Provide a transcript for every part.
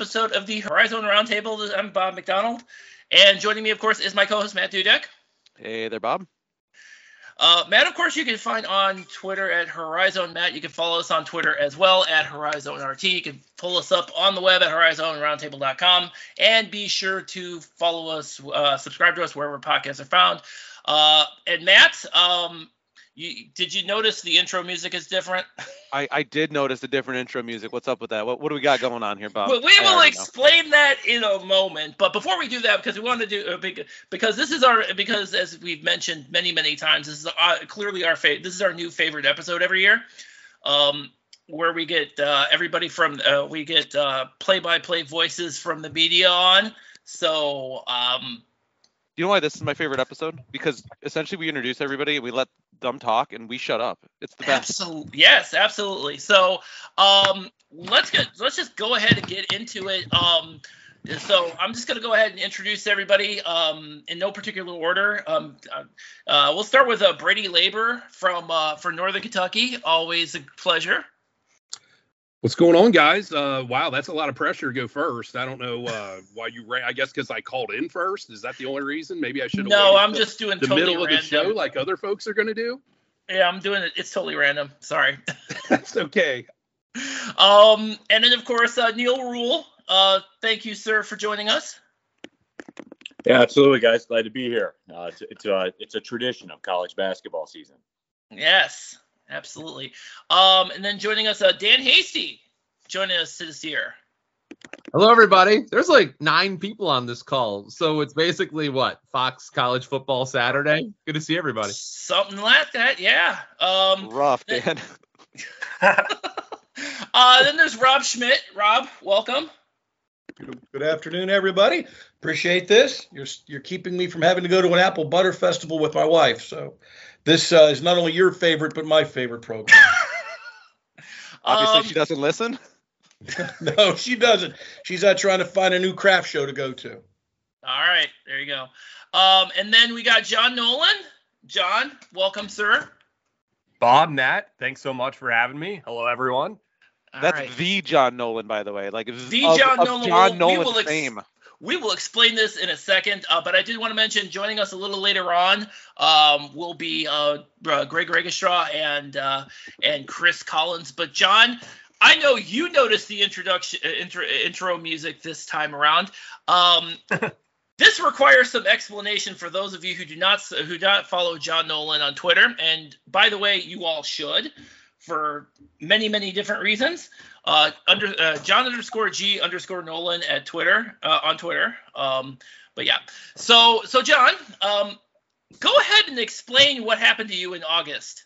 episode of the Horizon Roundtable. I'm Bob McDonald, and joining me, of course, is my co-host Matt Dudek. Hey there, Bob. Uh, Matt, of course, you can find on Twitter at Horizon Matt. You can follow us on Twitter as well at Horizon RT. You can pull us up on the web at horizonroundtable.com, and be sure to follow us, uh, subscribe to us wherever podcasts are found. Uh, and Matt, um, you, did you notice the intro music is different? I, I did notice the different intro music. What's up with that? What, what do we got going on here, Bob? Well, we will explain know. that in a moment. But before we do that, because we want to do uh, because this is our because as we've mentioned many many times, this is uh, clearly our favorite. This is our new favorite episode every year, um, where we get uh, everybody from uh, we get play by play voices from the media on. So um, you know why this is my favorite episode? Because essentially we introduce everybody we let them talk and we shut up. It's the best. Absolutely. Yes, absolutely. So um, let's get let's just go ahead and get into it. Um, so I'm just gonna go ahead and introduce everybody um, in no particular order. Um, uh, uh we'll start with uh, Brady Laber from uh, for Northern Kentucky. Always a pleasure. What's going on, guys? Uh, wow, that's a lot of pressure to go first. I don't know uh, why you ran. I guess because I called in first. Is that the only reason? Maybe I should have. No, I'm just doing the totally middle random. of the show like other folks are going to do. Yeah, I'm doing it. It's totally random. Sorry. that's okay. Um, and then of course uh, Neal Ruhl. Uh, thank you, sir, for joining us. Yeah, absolutely, guys. Glad to be here. Uh, it's it's, uh, it's a tradition of college basketball season. Yes. Absolutely. Um, and then joining us, uh, Dan Hasty, joining us this year. Hello, everybody. There's like nine people on this call, so it's basically what Fox College Football Saturday. Good to see everybody. Something like that, yeah. Um, Rough, Dan. uh, then there's Rob Schmidt. Rob, welcome. Good afternoon, everybody. Appreciate this. You're you're keeping me from having to go to an apple butter festival with my wife, so this uh, is not only your favorite, but my favorite program. Obviously, um, she doesn't listen. no, she doesn't. She's out trying to find a new craft show to go to. All right, there you go. Um, and then we got John Nolan. John, welcome, sir. Bob, Nat, thanks so much for having me. Hello, everyone. All That's right. the John Nolan, by the way. Like the of, John of Nolan. John Nolan's ex- fame. We will explain this in a second, uh, but I did want to mention joining us a little later on um, will be uh, uh, Greg Rakestraw and uh, and Chris Collins. But John, I know you noticed the introduction uh, intro, intro music this time around. Um, this requires some explanation for those of you who do not who do not follow John Nolan on Twitter. And by the way, you all should for many many different reasons uh, under uh, John underscore G underscore Nolan at Twitter uh, on Twitter. Um, but yeah, so so John, um, go ahead and explain what happened to you in August.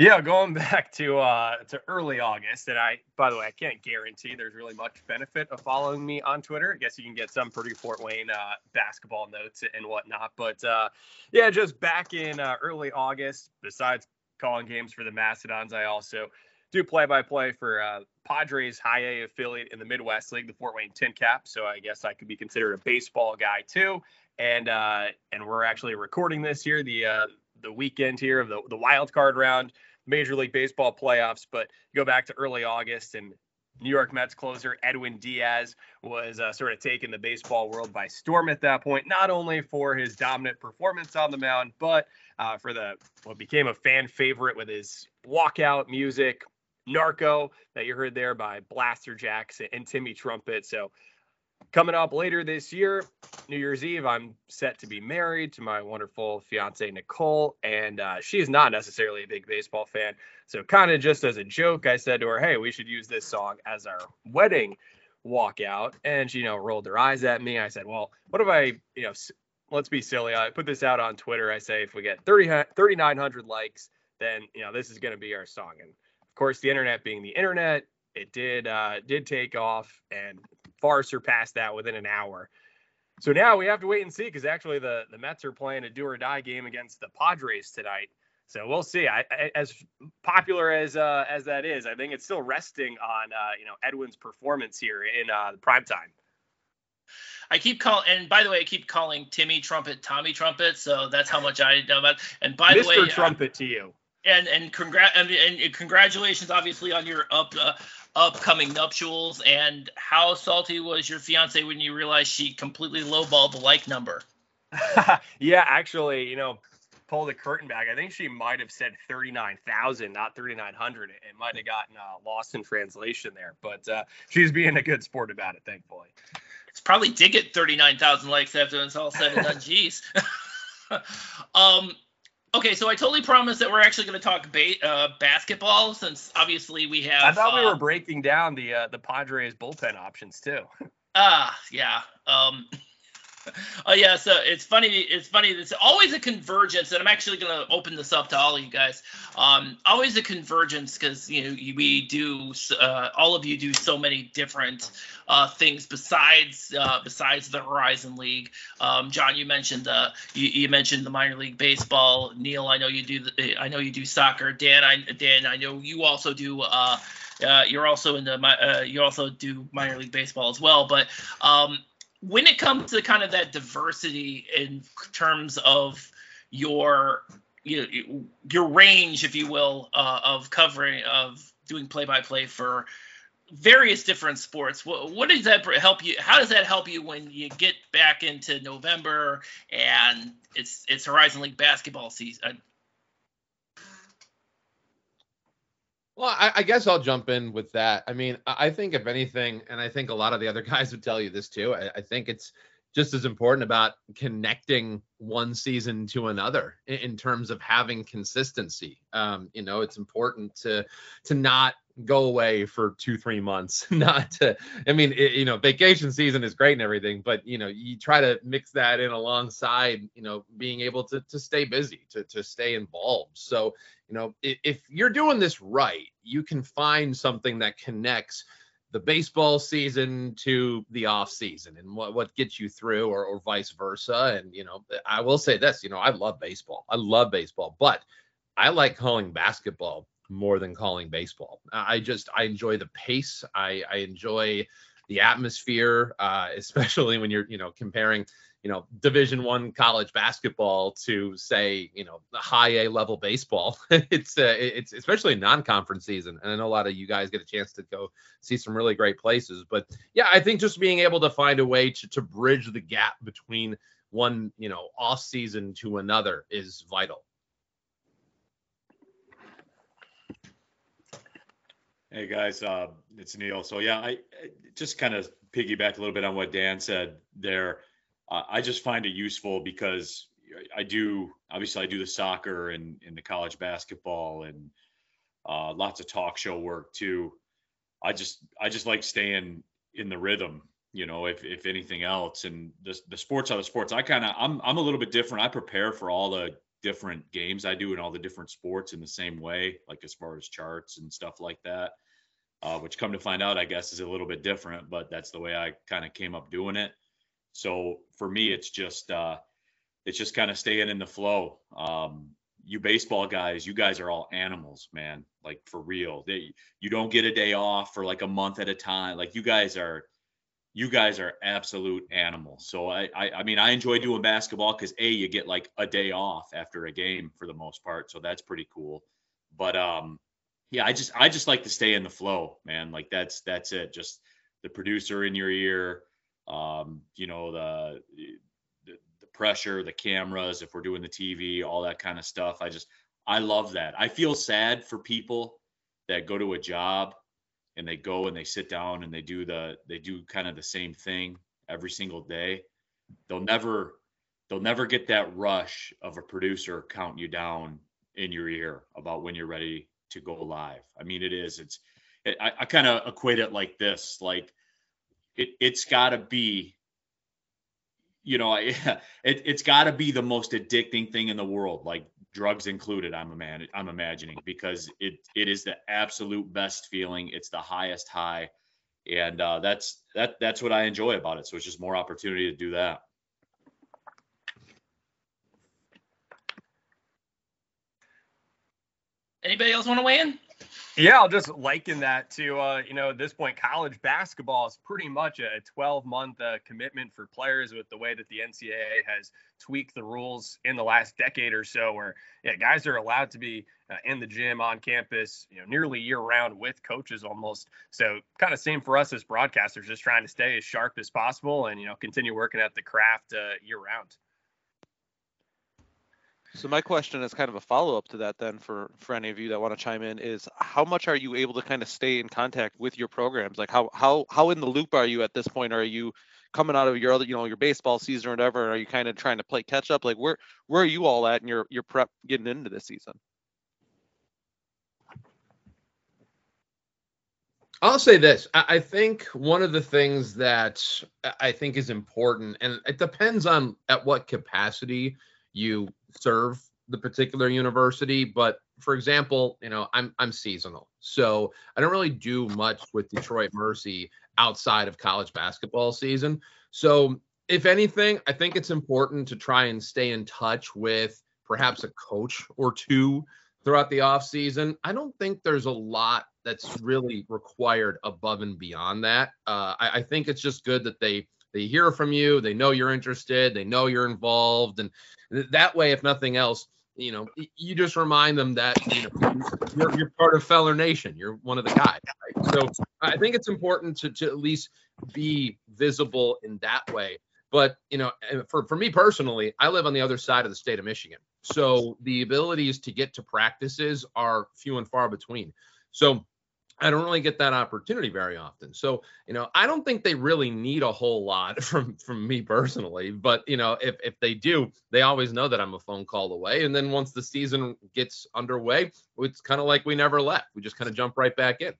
Yeah, going back to uh, to early August, and I, by the way, I can't guarantee there's really much benefit of following me on Twitter. I guess you can get some pretty Fort Wayne uh, basketball notes and whatnot, but uh, yeah, just back in uh, early August. Besides calling games for the Mastodons, I also do play by play for uh, Padres high A affiliate in the Midwest League, the Fort Wayne Tin Cap. So I guess I could be considered a baseball guy too. And uh, and we're actually recording this here the uh, the weekend here of the the wild card round, Major League Baseball playoffs. But go back to early August and New York Mets closer Edwin Diaz was uh, sort of taking the baseball world by storm at that point, not only for his dominant performance on the mound, but uh, for the what became a fan favorite with his walkout music, Narco that you heard there by Blasterjaxx and Timmy Trumpet. So coming up later this year, New Year's Eve, I'm set to be married to my wonderful fiance Nicole, and uh, she is not necessarily a big baseball fan. So kind of just as a joke, I said to her, "Hey, we should use this song as our wedding walkout," and she, you know, rolled her eyes at me. I said, "Well, what if I, you know, let's be silly. I put this out on Twitter. I say if we get 30, 3,900 likes, then you know this is going to be our song." And course, the internet being the internet, it did uh, did take off and far surpassed that within an hour. So now we have to wait and see because actually the the Mets are playing a do or die game against the Padres tonight. So we'll see. I, I, as popular as uh, as that is, I think it's still resting on uh, you know Edwin's performance here in uh, prime time. I keep calling, and by the way, I keep calling Timmy Trumpet Tommy Trumpet, so that's how much I know about. And by Mr. the way, Trumpet to you. And and congrat and, and congratulations, obviously, on your up uh, upcoming nuptials. And how salty was your fiance when you realized she completely lowballed the like number? yeah, actually, you know, pull the curtain back. I think she might have said 39,000, not 3,900. It might have gotten uh, lost in translation there, but uh, she's being a good sport about it, thankfully. It's probably did get 39,000 likes after it's all said and done. Jeez. um, okay, so I totally promised that we're actually going to talk ba- uh, basketball since obviously we have. I thought we uh, were breaking down the uh, the Padres bullpen options too. Ah, yeah. Um, oh yeah, so it's funny. It's funny. It's always a convergence, and I'm actually going to open this up to all of you guys. Um, always a convergence because you know we do. Uh, all of you do so many different uh, things besides uh, besides the Horizon League. Um, John, you mentioned the you, you mentioned the minor league baseball. Neal, I know you do. The, I know you do soccer. Dan, I Dan, I know you also do. Uh, uh, you're also in the uh, you also do minor league baseball as well. But um, when it comes to kind of that diversity in terms of your you know, your range, if you will, uh, of covering of doing play by play for various different sports. What, what does that help you? How does that help you when you get back into November and it's it's Horizon League basketball season? Well, I, I, guess I'll jump in with that. I mean, I think if anything, and I think a lot of the other guys would tell you this too. I, I think it's just as important about connecting one season to another in, in terms of having consistency. Um, you know, it's important to to not go away for two three months. Not to i mean it, you know vacation season is great and everything but you know you try to mix that in alongside you know being able to to stay busy to to stay involved. So you know if, if you're doing this right you can find something that connects the baseball season to the off season and what, what gets you through or, or vice versa. And you know i will say this you know i love baseball. I love baseball but i like calling basketball more than calling baseball. I just I enjoy the pace. I, I enjoy the atmosphere, uh, especially when you're you know comparing you know Division One college basketball to say you know high A level baseball. it's uh, it's especially non-conference season, and I know a lot of you guys get a chance to go see some really great places. But yeah, I think just being able to find a way to to bridge the gap between one you know off season to another is vital. Hey guys, uh, it's Neal. So yeah, I, just kind of piggyback a little bit on what Dan said there. Uh, I just find it useful because I do obviously I do the soccer and, and the college basketball and uh, lots of talk show work too. I just I just like staying in the rhythm, you know, if if anything else. And the the sports are the sports. I kind of I'm I'm a little bit different. I prepare for all the different games I do in all the different sports in the same way, like as far as charts and stuff like that. Uh, which come to find out, I guess, is a little bit different, but that's the way I kind of came up doing it. So for me, it's just uh, it's just kind of staying in the flow. Um, you baseball guys, you guys are all animals, man. Like for real. They you don't get a day off for like a month at a time. Like you guys are you guys are absolute animals. So I, I, I mean, I enjoy doing basketball because a you get like a day off after a game for the most part, so that's pretty cool. But um, yeah, I just I just like to stay in the flow, man. Like that's that's it. Just the producer in your ear, um, you know the, the the pressure, the cameras, if we're doing the TV, all that kind of stuff. I just I love that. I feel sad for people that go to a job and they go and they sit down and they do the they do kind of the same thing every single day they'll never they'll never get that rush of a producer counting you down in your ear about when you're ready to go live. I mean it is it's it, i, I kind of equate it like this like it, it's got to be you know it, it's got to be the most addicting thing in the world like drugs included i'm a man i'm imagining because it it is the absolute best feeling it's the highest high and uh, that's that that's what i enjoy about it so it's just more opportunity to do that. Anybody else want to weigh in Yeah, I'll just liken that to uh, you know at this point, college basketball is pretty much a 12 month uh, commitment for players with the way that the NCAA has tweaked the rules in the last decade or so, where yeah, guys are allowed to be uh, in the gym on campus, you know, nearly year round with coaches almost. So kind of same for us as broadcasters, just trying to stay as sharp as possible and you know continue working at the craft uh, year round. So my question is kind of a follow up to that then for for any of you that want to chime in is how much are you able to kind of stay in contact with your programs? Like how how how in the loop are you at this point? Are you coming out of your other you know your baseball season or whatever? Are you kind of trying to play catch up? Like where where are you all at in your your prep getting into this season? I'll say this. I think one of the things that I think is important, and it depends on at what capacity you serve the particular university. But for example, you know, I'm I'm seasonal, so I don't really do much with Detroit Mercy outside of college basketball season. So if anything, I think it's important to try and stay in touch with perhaps a coach or two throughout the off season. I don't think there's a lot that's really required above and beyond that. Uh, I, I think it's just good that they they hear from you, they know you're interested, they know you're involved, and that way, if nothing else, you know, you just remind them that you know you're, you're part of Feller Nation. You're one of the guys. Right? So I think it's important to, to at least be visible in that way. But you know, for for me personally, I live on the other side of the state of Michigan, so the abilities to get to practices are few and far between. So I don't really get that opportunity very often. So, you know, I don't think they really need a whole lot from from me personally, but you know, if if they do, they always know that I'm a phone call away. And then once the season gets underway, it's kind of like we never left. We just kind of jump right back in.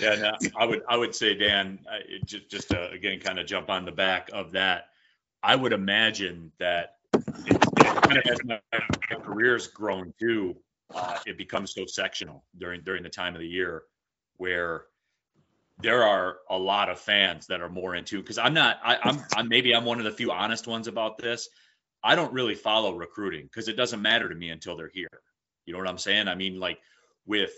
Yeah, no, I would I would say Dan, just just to again kind of jump on the back of that. I would imagine that kind of as my career's grown too uh, it becomes so sectional during during the time of the year where there are a lot of fans that are more into because I'm not I, I'm, I'm maybe I'm one of the few honest ones about this. I don't really follow recruiting because it doesn't matter to me until they're here. You know what I'm saying? I mean, like with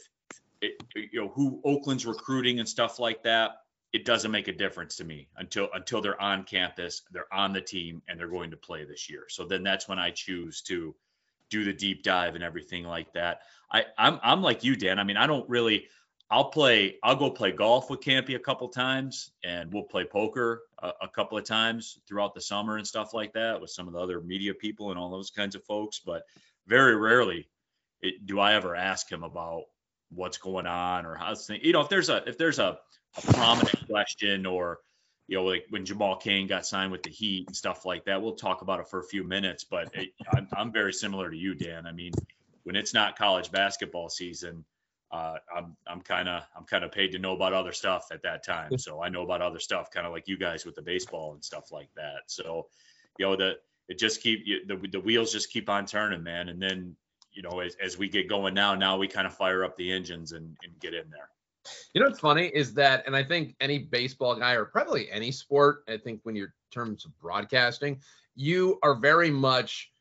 it, you know who Oakland's recruiting and stuff like that. It doesn't make a difference to me until until they're on campus, they're on the team, and they're going to play this year. So then that's when I choose to do the deep dive and everything like that. I I'm I'm like you, Dan. I mean, I don't really. I'll play. I'll go play golf with Kampe a couple times, and we'll play poker a, a, couple of times throughout the summer and stuff like that with some of the other media people and all those kinds of folks. But very rarely it, do I ever ask him about what's going on or how's things. You know, if there's a if there's a, a prominent question or you know, like when Jamal Cain got signed with the Heat and stuff like that. We'll talk about it for a few minutes, but it, I'm, I'm very similar to you, Dan. I mean, when it's not college basketball season, uh, I'm I'm kind of I'm kind of paid to know about other stuff at that time. So I know about other stuff, kind of like you guys with the baseball and stuff like that. So, you know, the it just keep the the wheels just keep on turning, man. And then you know, as, as we get going now, now we kind of fire up the engines and, and get in there. You know what's funny is that, and I think any baseball guy or probably any sport, I think when you're terms of broadcasting, you are very much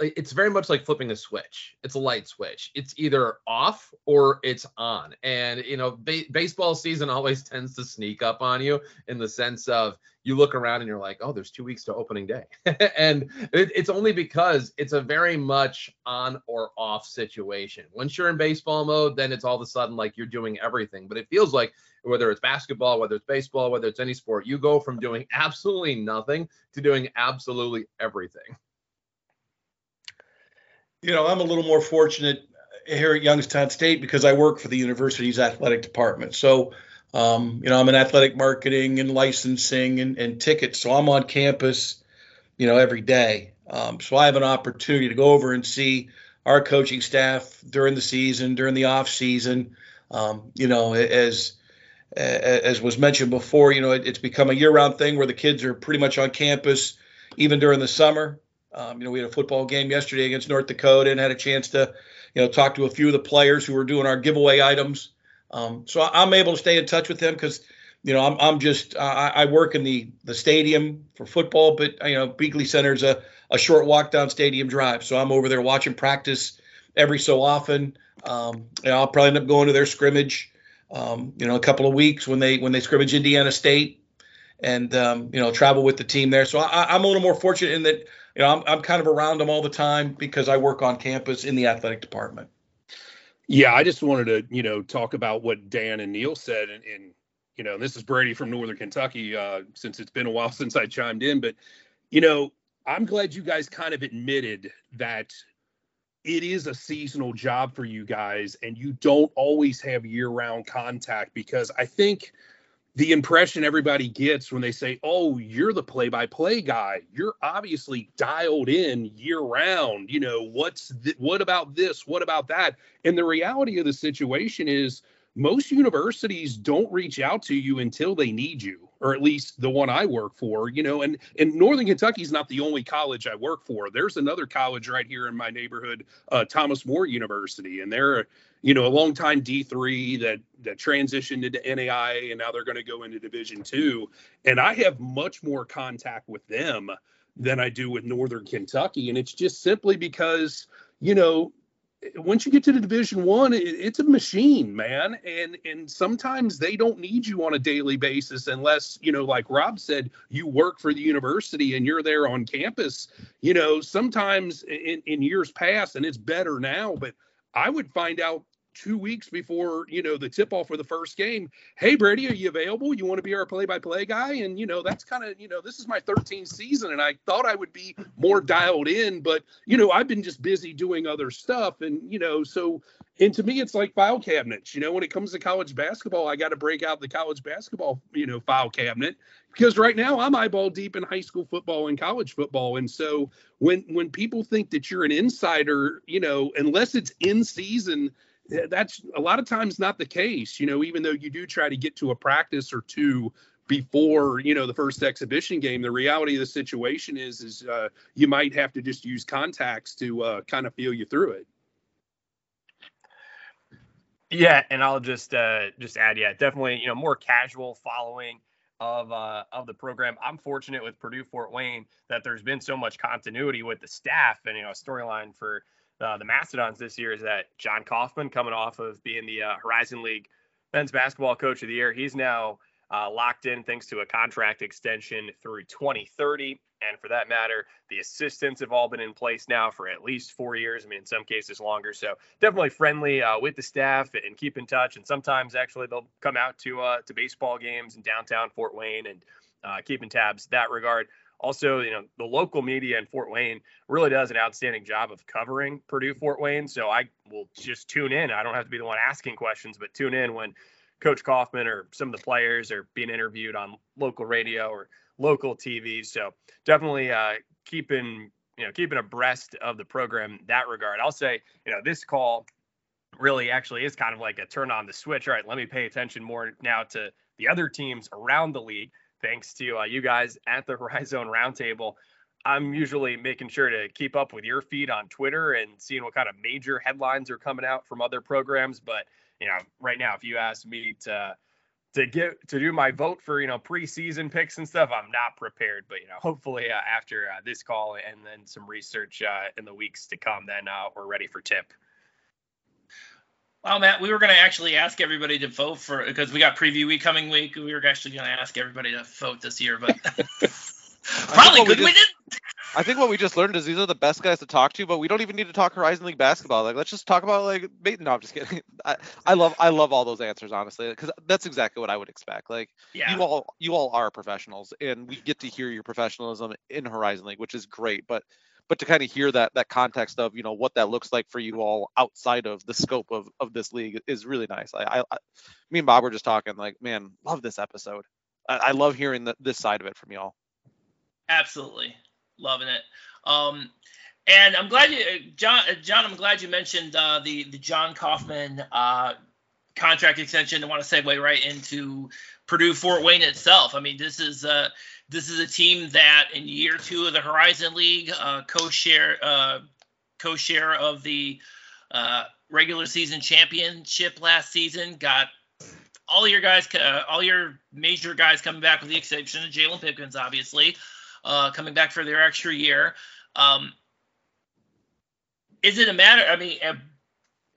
it's very much like flipping a switch. It's a light switch. It's either off or it's on. And you know, ba- baseball season always tends to sneak up on you in the sense of you look around and you're like, oh, there's two weeks to opening day, and it, it's only because it's a very much on or off situation. Once you're in baseball mode, then it's all of a sudden like you're doing everything. But it feels like whether it's basketball, whether it's baseball, whether it's any sport, you go from doing absolutely nothing to doing absolutely everything. You know, I'm a little more fortunate here at Youngstown State because I work for the university's athletic department. So, um, you know, I'm in athletic marketing and licensing and, and tickets. So I'm on campus, you know, every day. Um, so I have an opportunity to go over and see our coaching staff during the season, during the off season. Um, you know, as as was mentioned before, you know, it, it's become a year-round thing where the kids are pretty much on campus, even during the summer. Um, you know, we had a football game yesterday against North Dakota and had a chance to, you know, talk to a few of the players who were doing our giveaway items. Um, so I'm able to stay in touch with them because, you know, I'm, I'm just I, I, work in the the stadium for football, but you know, Beeghly Center is a, a short walk down Stadium Drive, so I'm over there watching practice every so often. Um, know, I'll probably end up going to their scrimmage. Um, you know, a couple of weeks when they when they scrimmage Indiana State, and um, you know travel with the team there. So I, I'm a little more fortunate in that you know I'm I'm kind of around them all the time because I work on campus in the athletic department. Yeah, I just wanted to, you know, talk about what Dan and Neal said, and, and you know, this is Brady from Northern Kentucky. Uh, since it's been a while since I chimed in, but you know, I'm glad you guys kind of admitted that it is a seasonal job for you guys, and you don't always have year-round contact because I think the impression everybody gets when they say, "Oh, you're the play-by-play guy. You're obviously dialed in year-round. You know, what's th- what about this? What about that?" And the reality of the situation is most universities don't reach out to you until they need you or at least the one I work for, you know, and and Northern Kentucky is not the only college I work for. There's another college right here in my neighborhood, uh, Thomas More University, and they're you know a long time D3 that that transitioned into NAIA and now they're going to go into Division Two, and I have much more contact with them than I do with Northern Kentucky, and it's just simply because you know once you get to the division one it, it's a machine man. And and sometimes they don't need you on a daily basis unless you know like rob said you work for the university and you're there on campus. You know sometimes in, in years past and it's better now but i would find out two weeks before you know the tip off for the first game hey brady are you available? You want to be our play-by-play guy? And you know that's kind of you know this is my 13th season and i thought i would be more dialed in but you know i've been just busy doing other stuff and you know so and to me it's like file cabinets you know when it comes to college basketball i got to break out the college basketball you know file cabinet because right now i'm eyeball deep in high school football and college football and so when when people think that you're an insider you know unless it's in season that's a lot of times not the case you know even though you do try to get to a practice or two before you know the first exhibition game the reality of the situation is is uh, you might have to just use contacts to uh, kind of feel you through it. Yeah and i'll just uh just add yeah definitely you know more casual following of uh of the program. I'm fortunate with purdue fort wayne that there's been so much continuity with the staff and you know a storyline for uh, the Mastodons this year is that Jon Coffman, coming off of being the uh, Horizon League men's basketball coach of the year, he's now uh, locked in thanks to a contract extension through 2030. And for that matter, the assistants have all been in place now for at least four years. I mean, in some cases longer. So definitely friendly uh, with the staff and keep in touch. And sometimes actually they'll come out to uh, to baseball games in downtown Fort Wayne and uh, keeping tabs that regard. Also, you know, the local media in Fort Wayne really does an outstanding job of covering Purdue Fort Wayne. So I will just tune in. I don't have to be the one asking questions, but tune in when Coach Coffman or some of the players are being interviewed on local radio or local TV. So definitely uh, keeping you know keeping abreast of the program that regard. I'll say you know this call really actually is kind of like a turn on the switch. All right, let me pay attention more now to the other teams around the league thanks to uh, you guys at the Horizon Roundtable. I'm usually making sure to keep up with your feed on Twitter and seeing what kind of major headlines are coming out from other programs. But you know, right now, if you ask me to to get to do my vote for you know preseason picks and stuff, I'm not prepared. But you know, hopefully uh, after uh, this call and then some research uh, in the weeks to come, then uh, we're ready for tip. Well, Matt, we were going to actually ask everybody to vote for because we got preview week coming week. We were actually going to ask everybody to vote this year, but probably good we, we did. I think what we just learned is these are the best guys to talk to, but we don't even need to talk Horizon League basketball. Like, let's just talk about like. No, I'm just kidding. I, I love I love all those answers honestly because that's exactly what I would expect. Like, yeah. you all you all are professionals, and we get to hear your professionalism in Horizon League, which is great. But but to kind of hear that that context of you know what that looks like for you all outside of the scope of of this league is really nice. I, I, I me and Bob were just talking like, man, love this episode. I, I love hearing the, this side of it from y'all. Absolutely, loving it. Um, and I'm glad you, John. John, I'm glad you mentioned uh, the the Jon Coffman uh, contract extension. I want to segue right into Purdue Fort Wayne itself. I mean, this is uh, this is a team that in year two of the Horizon League uh, co-share uh, co-share of the uh, regular season championship last season. Got all your guys, uh, all your major guys coming back with the exception of Jalen Pickens, obviously, uh, coming back for their extra year. Um, is it a matter? I mean, uh,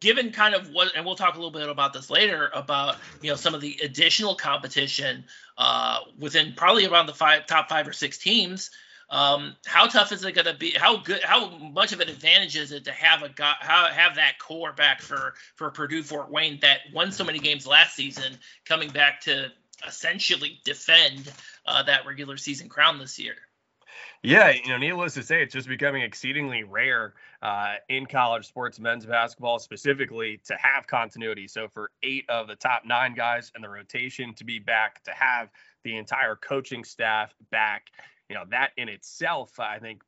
given kind of what, and we'll talk a little bit about this later about you know some of the additional competition uh, within probably around the five top five or six teams. Um, how tough is it going to be? How good? How much of an advantage is it to have a how, have that core back for for Purdue Fort Wayne that won so many games last season, coming back to essentially defend uh, that regular season crown this year? Yeah, you know, needless to say, it's just becoming exceedingly rare uh, in college sports, men's basketball specifically, to have continuity. So for eight of the top nine guys in the rotation to be back, to have the entire coaching staff back, you know, that in itself, I think,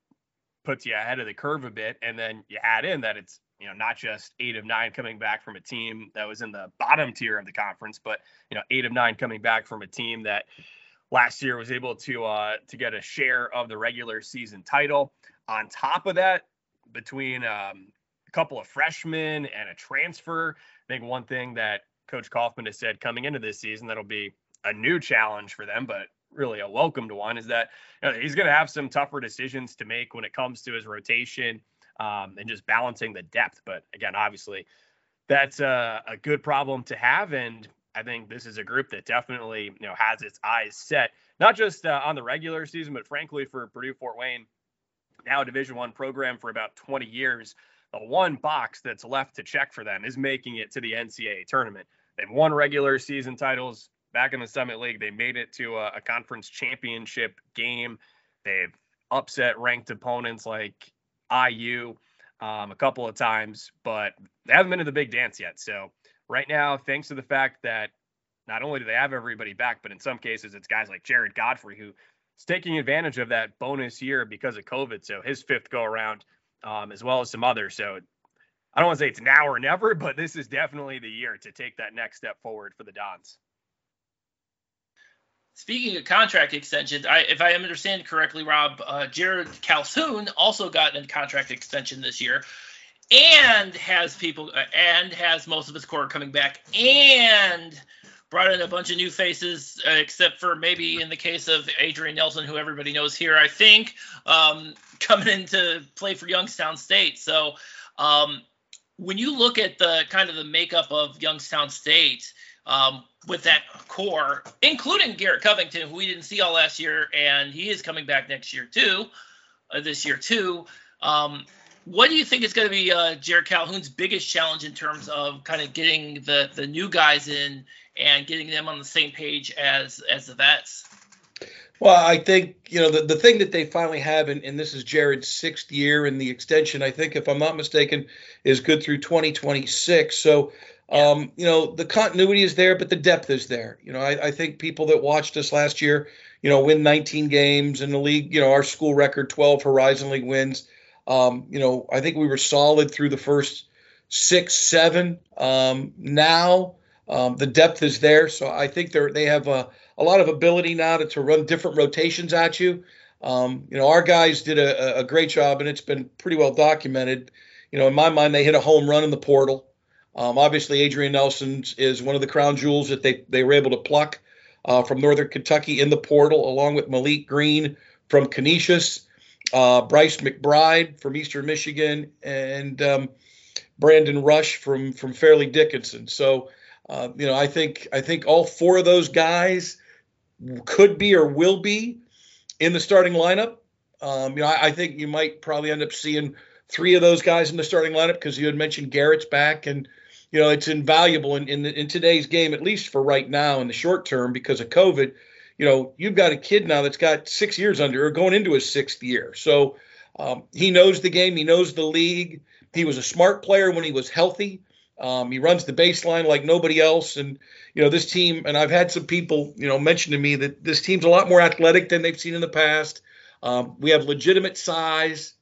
puts you ahead of the curve a bit. And then you add in that it's, you know, not just eight of nine coming back from a team that was in the bottom tier of the conference, but, you know, eight of nine coming back from a team that last year was able to uh, to get a share of the regular season title. On top of that, between um, a couple of freshmen and a transfer, I think one thing that Coach Coffman has said coming into this season that'll be a new challenge for them, but really a welcomed one is that you know, he's going to have some tougher decisions to make when it comes to his rotation um, and just balancing the depth. But again, obviously, that's a, a good problem to have. And I think this is a group that definitely you know has its eyes set not just uh, on the regular season, but frankly for Purdue Fort Wayne, now a Division One program for about 20 years. The one box that's left to check for them is making it to the NCAA tournament. They've won regular season titles back in the Summit League. They made it to a, a conference championship game. They've upset ranked opponents like IU um, a couple of times, but they haven't been to the big dance yet. So right now, thanks to the fact that not only do they have everybody back, but in some cases it's guys like Jarred Godfrey who is taking advantage of that bonus year because of COVID. So his fifth go around, um, as well as some others. So I don't want to say it's now or never, but this is definitely the year to take that next step forward for the Dons. Speaking of contract extensions, I, if I understand correctly, Rob, uh, Jerrod Calhoun also got a contract extension this year, and has people uh, and has most of his core coming back, and brought in a bunch of new faces, uh, except for maybe in the case of Adrian Nelson, who everybody knows here, I think, um, coming in to play for Youngstown State. So um, when you look at the kind of the makeup of Youngstown State um, with that core, including Garrett Covington, who we didn't see all last year, and he is coming back next year too, uh, this year too. What do you think is going to be uh, Jerrod Calhoun's biggest challenge in terms of kind of getting the the new guys in and getting them on the same page as as the vets? Well, I think you know the, the thing that they finally have, and, and this is Jerrod's sixth year in the extension. I think, if I'm not mistaken, is good through 2026. So, um, you know, the continuity is there, but the depth is there. You know, I, I think people that watched us last year, you know, win 19 games in the league. You know, our school record 12 Horizon League wins. Um, you know, I think we were solid through the first six, seven. Um, now um, the depth is there, so I think they they have a, a lot of ability now to, to run different rotations at you. Um, you know, our guys did a, a great job, and it's been pretty well documented. You know, in my mind, they hit a home run in the portal. Um, obviously, Adrian Nelson is one of the crown jewels that they they were able to pluck uh, from Northern Kentucky in the portal, along with Malek Green from Canisius uh, Bryce McBride from Eastern Michigan, and um, Brandon Rush from from Fairleigh Dickinson. So, uh, you know, I think I think all four of those guys could be or will be in the starting lineup. Um, you know, I, I, think you might probably end up seeing three of those guys in the starting lineup because you had mentioned Garrett's back, and you know it's invaluable in in, in today's game, at least for right now in the short term because of COVID you know, you've got a kid now that's got six years under or going into his sixth year. So um, he knows the game, he knows the league. He was a smart player when he was healthy. Um, he runs the baseline like nobody else. And, you know, this team, and I've had some people, you know, mention to me that this team's a lot more athletic than they've seen in the past. Um, we have legitimate size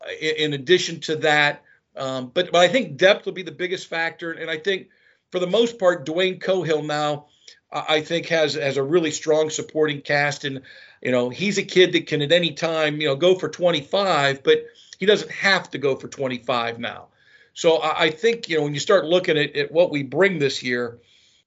uh, in, in addition to that. Um, but, but I think depth will be the biggest factor. And I think for the most part, Dwayne Cohill now I think has has a really strong supporting cast, and you know he's a kid that can at any time you know go for 25, but he doesn't have to go for 25 now. So I, I think you know when you start looking at, at what we bring this year,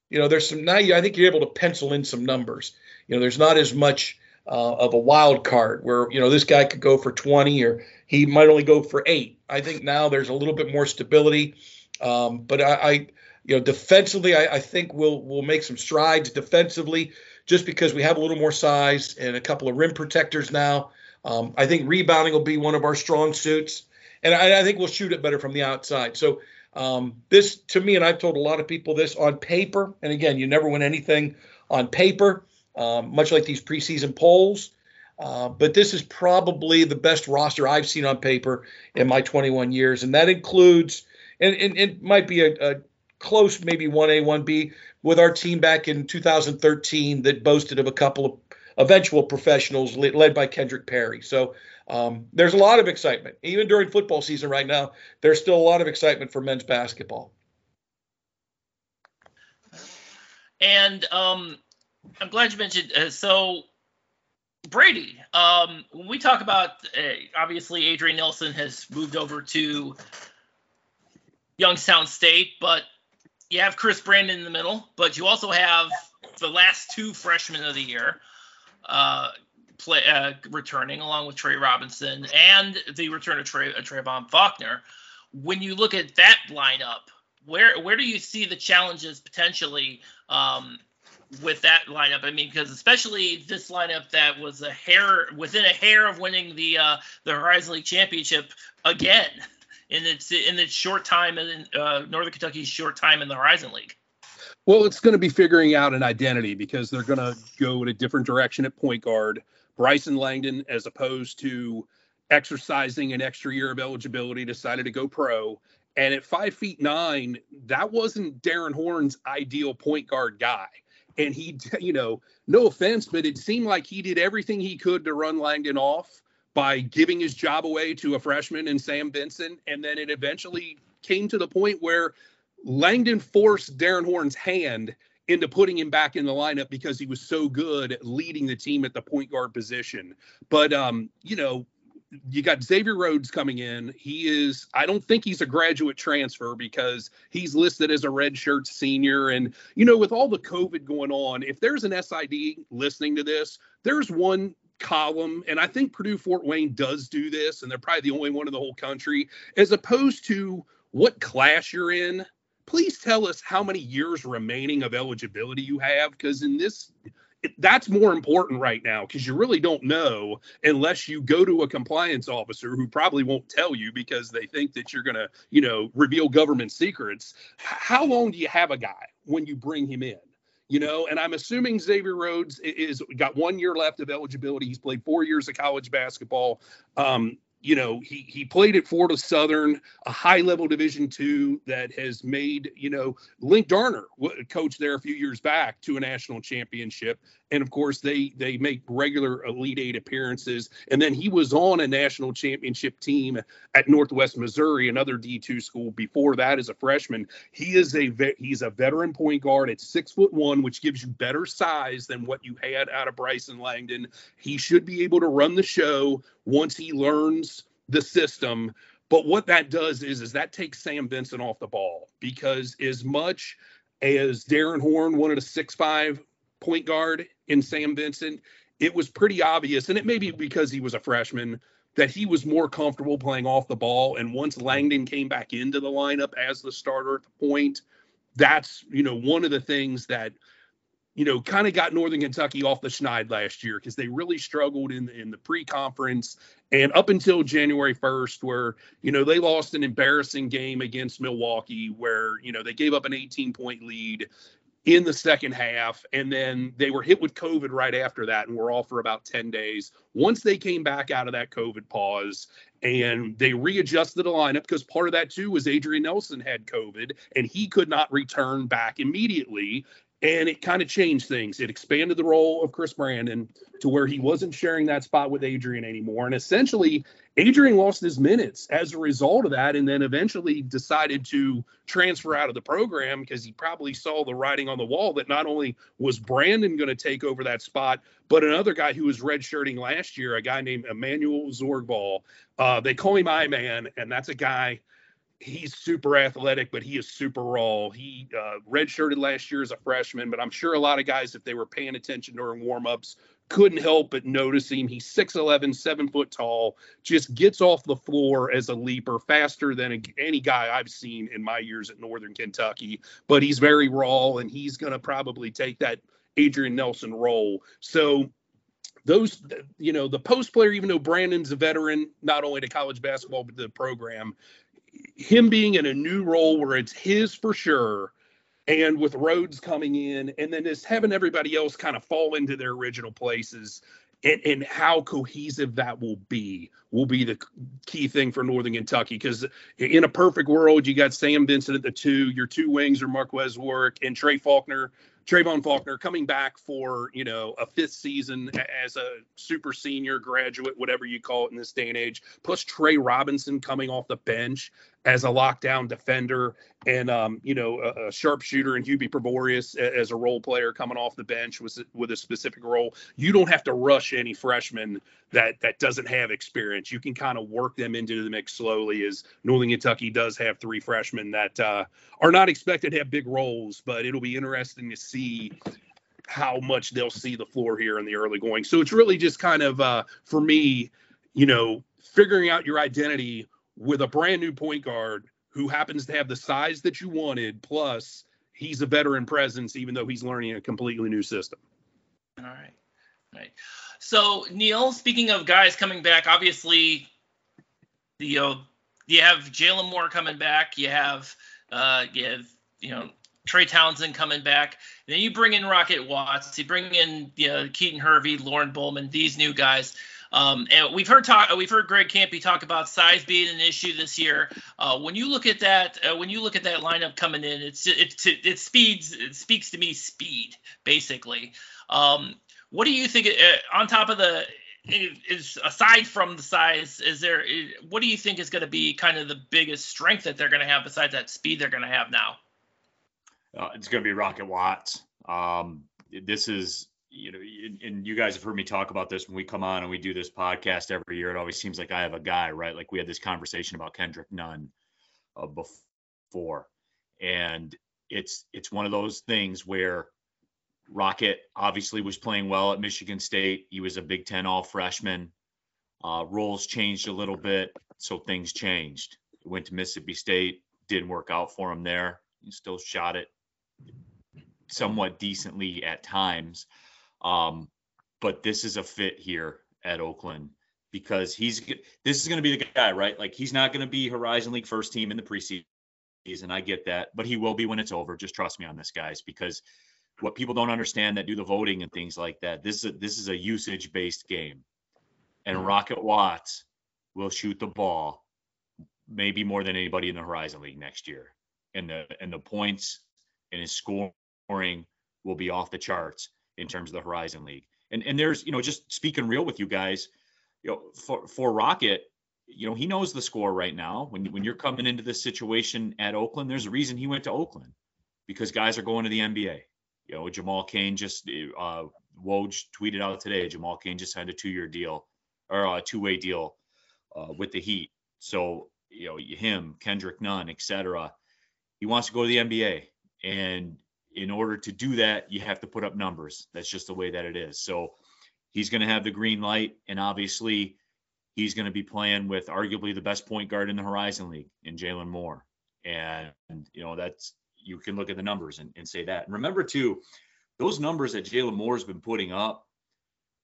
you know there's some now. I think you're able to pencil in some numbers. You know there's not as much uh, of a wild card where you know this guy could go for 20 or he might only go for eight. I think now there's a little bit more stability, um, but I, I, you know, defensively, I, I think we'll we'll make some strides defensively just because we have a little more size and a couple of rim protectors now. Um, I think rebounding will be one of our strong suits, and I, I think we'll shoot it better from the outside. So um, this, to me, and I've told a lot of people this on paper, and again, you never win anything on paper, um, much like these preseason polls. Uh, but this is probably the best roster I've seen on paper in my 21 years, and that includes, and, it might be a, a close, maybe 1A, 1B, with our team back in 2013 that boasted of a couple of eventual professionals led by Kendrick Perry. So um, there's a lot of excitement. Even during football season right now, there's still a lot of excitement for men's basketball. And um, I'm glad you mentioned. Uh, so Brady, um, when we talk about uh, obviously Adrian Nelson has moved over to Youngstown State, but you have Chris Brandon in the middle, but you also have the last two freshmen of the year uh, play, uh, returning, along with Trey Robinson and the return of Trey, uh, Trevon Faulkner. When you look at that lineup, where where do you see the challenges potentially um, with that lineup? I mean, because especially this lineup that was a hair within a hair of winning the uh, the Horizon League championship again in its in its short time in uh, Northern Kentucky's short time in the Horizon League. Well, it's going to be figuring out an identity because they're going to go in a different direction at point guard. Bryson Langdon, as opposed to exercising an extra year of eligibility, decided to go pro. And at five feet nine, that wasn't Darrin Horn's ideal point guard guy. And he, you know, no offense, but it seemed like he did everything he could to run Langdon off by giving his job away to a freshman and Sam Vincent. And then it eventually came to the point where Langdon forced Darrin Horn's hand into putting him back in the lineup because he was so good at leading the team at the point guard position. But um, you know, you got Xavier Rhodes coming in. He is, I don't think he's a graduate transfer because he's listed as a redshirt senior. And, you know, with all the COVID going on, if there's an SID listening to this, there's one column, and I think Purdue Fort Wayne does do this, and they're probably the only one in the whole country, as opposed to what class you're in please tell us how many years remaining of eligibility you have because in this that's more important right now because you really don't know unless you go to a compliance officer who probably won't tell you because they think that you're going to you know reveal government secrets. How long do you have a guy when you bring him in you know and i'm assuming xavier rhodes is got one year left of eligibility. He's played four years of college basketball. Um, you know, he he played at Florida Southern, a high level Division two that has made you know Linc Darner coach there a few years back to a national championship, and of course they they make regular Elite Eight appearances, and then he was on a national championship team at Northwest Missouri, another D two school before that as a freshman. He is a he's a veteran point guard at six foot one, which gives you better size than what you had out of Bryson Langdon. He should be able to run the show once he learns the system. But what that does is, is that takes Sam Vincent off the ball because as much as Darrin Horn wanted a six-five point guard in Sam Vincent, it was pretty obvious, and it may be because he was a freshman, that he was more comfortable playing off the ball. And once Langdon came back into the lineup as the starter at the point, that's you know one of the things that you know, kind of got Northern Kentucky off the schneid last year because they really struggled in in the pre-conference and up until January 1st, where you know they lost an embarrassing game against Milwaukee, where you know they gave up an 18-point lead in the second half, and then they were hit with COVID right after that, and were off for about 10 days. Once they came back out of that COVID pause and they readjusted the lineup because part of that too was Adrian Nelson had COVID and he could not return back immediately and it kind of changed things. It expanded the role of Chris Brandon to where he wasn't sharing that spot with Adrian anymore. And essentially, Adrian lost his minutes as a result of that, and then eventually decided to transfer out of the program because he probably saw the writing on the wall that not only was Brandon going to take over that spot, but another guy who was redshirting last year, a guy named Imanuel Zorgvol. Uh, they call him I Man, and that's a guy – he's super athletic, but he is super raw. He uh, redshirted last year as a freshman, but I'm sure a lot of guys, if they were paying attention during warmups, couldn't help but notice him. He's 6'11, seven foot tall, just gets off the floor as a leaper faster than any guy I've seen in my years at Northern Kentucky. But he's very raw and he's going to probably take that Adrian Nelson role. So those, you know, the post player, even though Brandon's a veteran, not only to college basketball, but the program, him being in a new role where it's his for sure and with Rhodes coming in, and then just having everybody else kind of fall into their original places, and, and how cohesive that will be will be the key thing for Northern Kentucky. Because in a perfect world, you got Sam Vincent at the two, your two wings are Marques Warrick and Trey Faulkner Trevon Faulkner coming back for you know a fifth season as a super senior graduate, whatever you call it in this day and age. Plus Trey Robinson coming off the bench as a lockdown defender, and um, you know a, a sharpshooter and Hubie Pivorius as a role player coming off the bench with with a specific role. You don't have to rush any freshman that that doesn't have experience. You can kind of work them into the mix slowly. As Northern Kentucky does have three freshmen that uh, are not expected to have big roles, but it'll be interesting to see how much they'll see the floor here in the early going. So it's really just kind of uh, for me, you know, figuring out your identity with a brand new point guard who happens to have the size that you wanted, plus he's a veteran presence, even though he's learning a completely new system. All right. All right. So Neal, speaking of guys coming back, obviously, you know, you have Jalen Moore coming back. You have, uh, you have, you know, Trey Townsend coming back. And then you bring in Rocket Watts. You bring in, you know, Keaton Hervey, Lauren Bowman, these new guys. Um, and we've heard talk, we've heard Greg Kampe talk about size being an issue this year. Uh, when you look at that, uh, when you look at that lineup coming in, it's it, it, it speeds it speaks to me speed basically. Um, what do you think uh, on top of the is aside from the size is there what do you think is going to be kind of the biggest strength that they're going to have besides that speed they're going to have now uh, it's going to be rocket watts um, this is you know and you guys have heard me talk about this when we come on and we do this podcast every year it always seems like i have a guy right like we had this conversation about kendrick nunn uh, before and it's it's one of those things where Rocket obviously was playing well at Michigan State. He was a Big Ten All Freshman. Uh, roles changed a little bit, so things changed. Went to Mississippi State, didn't work out for him there. He still shot it somewhat decently at times. Um, but this is a fit here at Oakland because he's this is going to be the guy, right? Like he's not going to be Horizon League first team in the preseason. I get that, but he will be when it's over. Just trust me on this, guys, because what people don't understand that do the voting and things like that. This is a, this is a usage based game, and mm-hmm. Rocket Watts will shoot the ball maybe more than anybody in the Horizon League next year, and the and the points and his scoring will be off the charts in terms of the Horizon League. And and there's you know just speaking real with you guys, you know for for Rocket. You know, he knows the score right now. When when you're coming into this situation at Oakland, there's a reason he went to Oakland because guys are going to the NBA you know, Jamal Cain just uh, Woj tweeted out today. Jamal Cain just signed a two-year deal or a two-way deal uh, with the Heat. So you know, him, Kendrick Nunn, etc. He wants to go to the NBA, and in order to do that, you have to put up numbers. That's just the way that it is. So he's going to have the green light, and obviously he's going to be playing with arguably the best point guard in the Horizon League in Jalen Moore. And you know that's you can look at the numbers and, and say that. And remember too, those numbers that Jalen Moore's been putting up,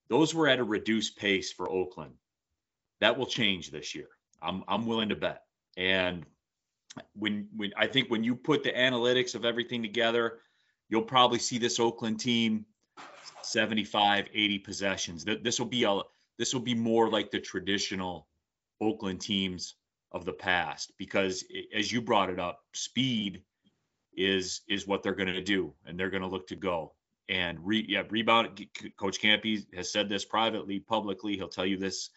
those were at a reduced pace for Oakland. That will change this year. I'm I'm willing to bet. And when when I think when you put the analytics of everything together, you'll probably see this Oakland team 75, 80 possessions. This will be a this will be more like the traditional Oakland teams of the past because as you brought it up, speed is is what they're going to do, and they're going to look to go and re, yeah, rebound. Coach Kampe has said this privately, publicly. He'll tell you this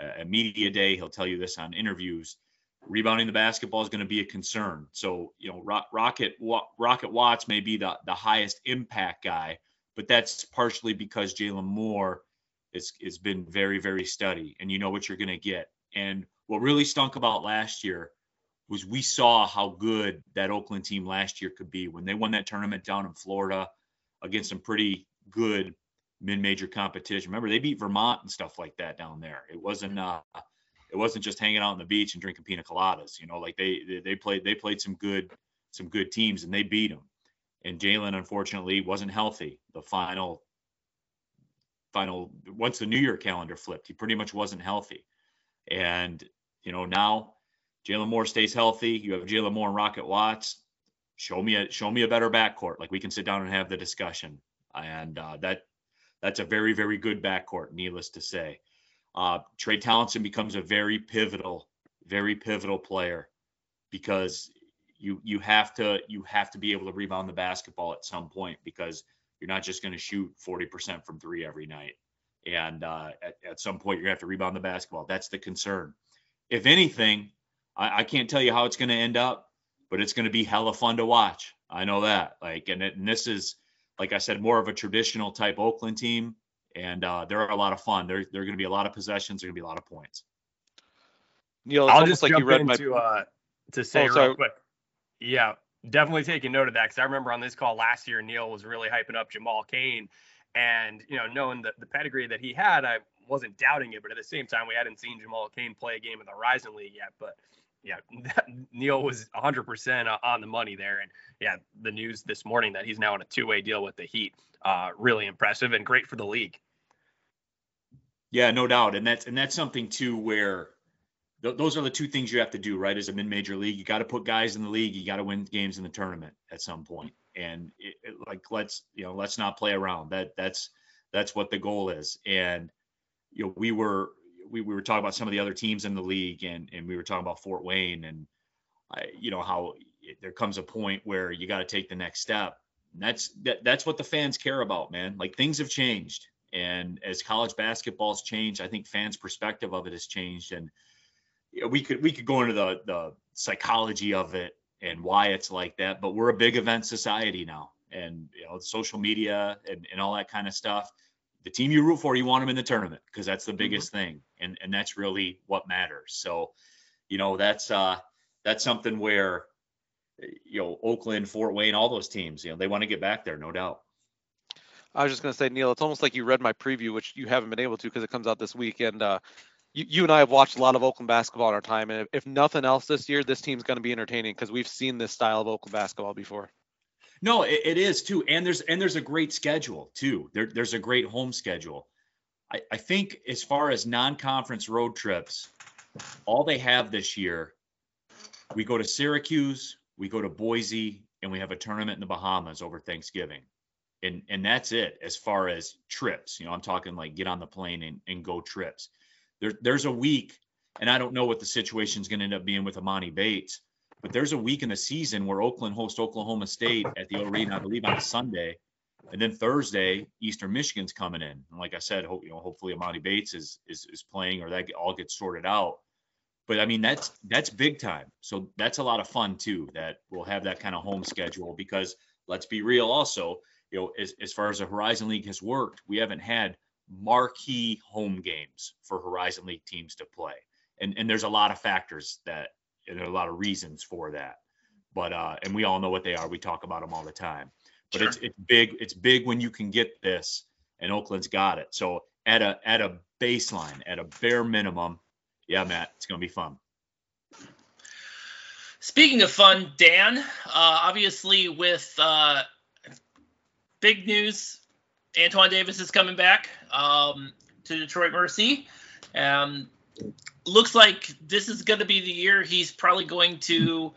uh, at media day. He'll tell you this on interviews. Rebounding the basketball is going to be a concern. So you know, Rocket Rocket Watts may be the the highest impact guy, but that's partially because Jalen Moore is has been very very steady, and you know what you're going to get. And what really stunk about last year was we saw how good that Oakland team last year could be when they won that tournament down in Florida against some pretty good mid-major competition. Remember, they beat Vermont and stuff like that down there. It wasn't uh, it wasn't just hanging out on the beach and drinking pina coladas. You know, like they they, played they played some good some good teams and they beat them. And Jalen unfortunately wasn't healthy. The final final once the New Year calendar flipped, he pretty much wasn't healthy. And you know now Jalen Moore stays healthy. You have Jalen Moore and Rocket Watts. Show me a show me a better backcourt. Like we can sit down and have the discussion. And uh, that that's a very very good backcourt. Needless to say, uh, Trey Townsend becomes a very pivotal, very pivotal player because you you have to you have to be able to rebound the basketball at some point because you're not just going to shoot 40% from three every night. And uh, at, at some point, you're going to have to rebound the basketball. That's the concern. If anything, I, I can't tell you how it's going to end up, but it's going to be hella fun to watch. I know that. Like, and, it, and this is, like I said, more of a traditional type Oakland team, and uh, they're a lot of fun. There, there are going to be a lot of possessions. There are going to be a lot of points. Neal, it's I'll just like you read my. To, uh, to say oh, real quick, yeah, definitely taking note of that because I remember on this call last year, Neal was really hyping up Jamal Cain, and you know, knowing the, the pedigree that he had, I wasn't doubting it, but at the same time, we hadn't seen Jamal Cain play a game in the Horizon League yet. But yeah, Neal was 100% on the money there, and yeah, the news this morning that he's now on a two-way deal with the Heat, uh, really impressive and great for the league. Yeah, no doubt, and that's and that's something too where th- those are the two things you have to do, right? As a mid-major league, you got to put guys in the league. You got to win games in the tournament at some point. And it, it, like, let's you know, let's not play around. That that's that's what the goal is. And you know, we were we, we were talking about some of the other teams in the league, and and we were talking about Fort Wayne, and I, you know how there comes a point where you got to take the next step. And that's that, that's what the fans care about, man. Like things have changed, and as college basketball's changed, I think fans' perspective of it has changed, and we could we could go into the the psychology of it and why it's like that, but we're a big event society now, and you know, social media and, and all that kind of stuff. The team you root for, you want them in the tournament because that's the mm-hmm. biggest mm-hmm. thing, and and that's really what matters. So, you know, that's uh that's something where you know Oakland, Fort Wayne, all those teams, you know, they want to get back there, no doubt. I was just going to say, Neal, it's almost like you read my preview, which you haven't been able to because it comes out this week. And uh, you, you and I have watched a lot of Oakland basketball in our time, and if, if nothing else this year, this team's going to be entertaining because we've seen this style of Oakland basketball before. No, it, it is too, and there's and there's a great schedule too. There, there's a great home schedule. I, I think as far as non-conference road trips, all they have this year, we go to Syracuse, we go to Boise, and we have a tournament in the Bahamas over Thanksgiving. And and that's it as far as trips. You know, I'm talking like get on the plane and, and go trips there, there's a week, and I don't know what the situation is going to end up being with Amani Bates, but there's a week in the season where Oakland hosts Oklahoma State at the arena, I believe on a Sunday, and then Thursday, Eastern Michigan's coming in. And like I said, hope, you know, hopefully Amani Bates is, is is playing or that all gets sorted out. But I mean, that's that's big time. So that's a lot of fun too. That we'll have that kind of home schedule because let's be real, also, you know, as, as far as the Horizon League has worked, we haven't had marquee home games for Horizon League teams to play. And and there's a lot of factors that and there are a lot of reasons for that. But uh and we all know what they are. We talk about them all the time. But sure. it's it's big it's big when you can get this and Oakland's got it. So at a at a baseline, at a bare minimum, yeah, Matt, it's going to be fun. Speaking of fun, Dan, uh, obviously with uh, big news Antoine Davis is coming back um, to Detroit Mercy. Um, looks like this is going to be the year he's probably going to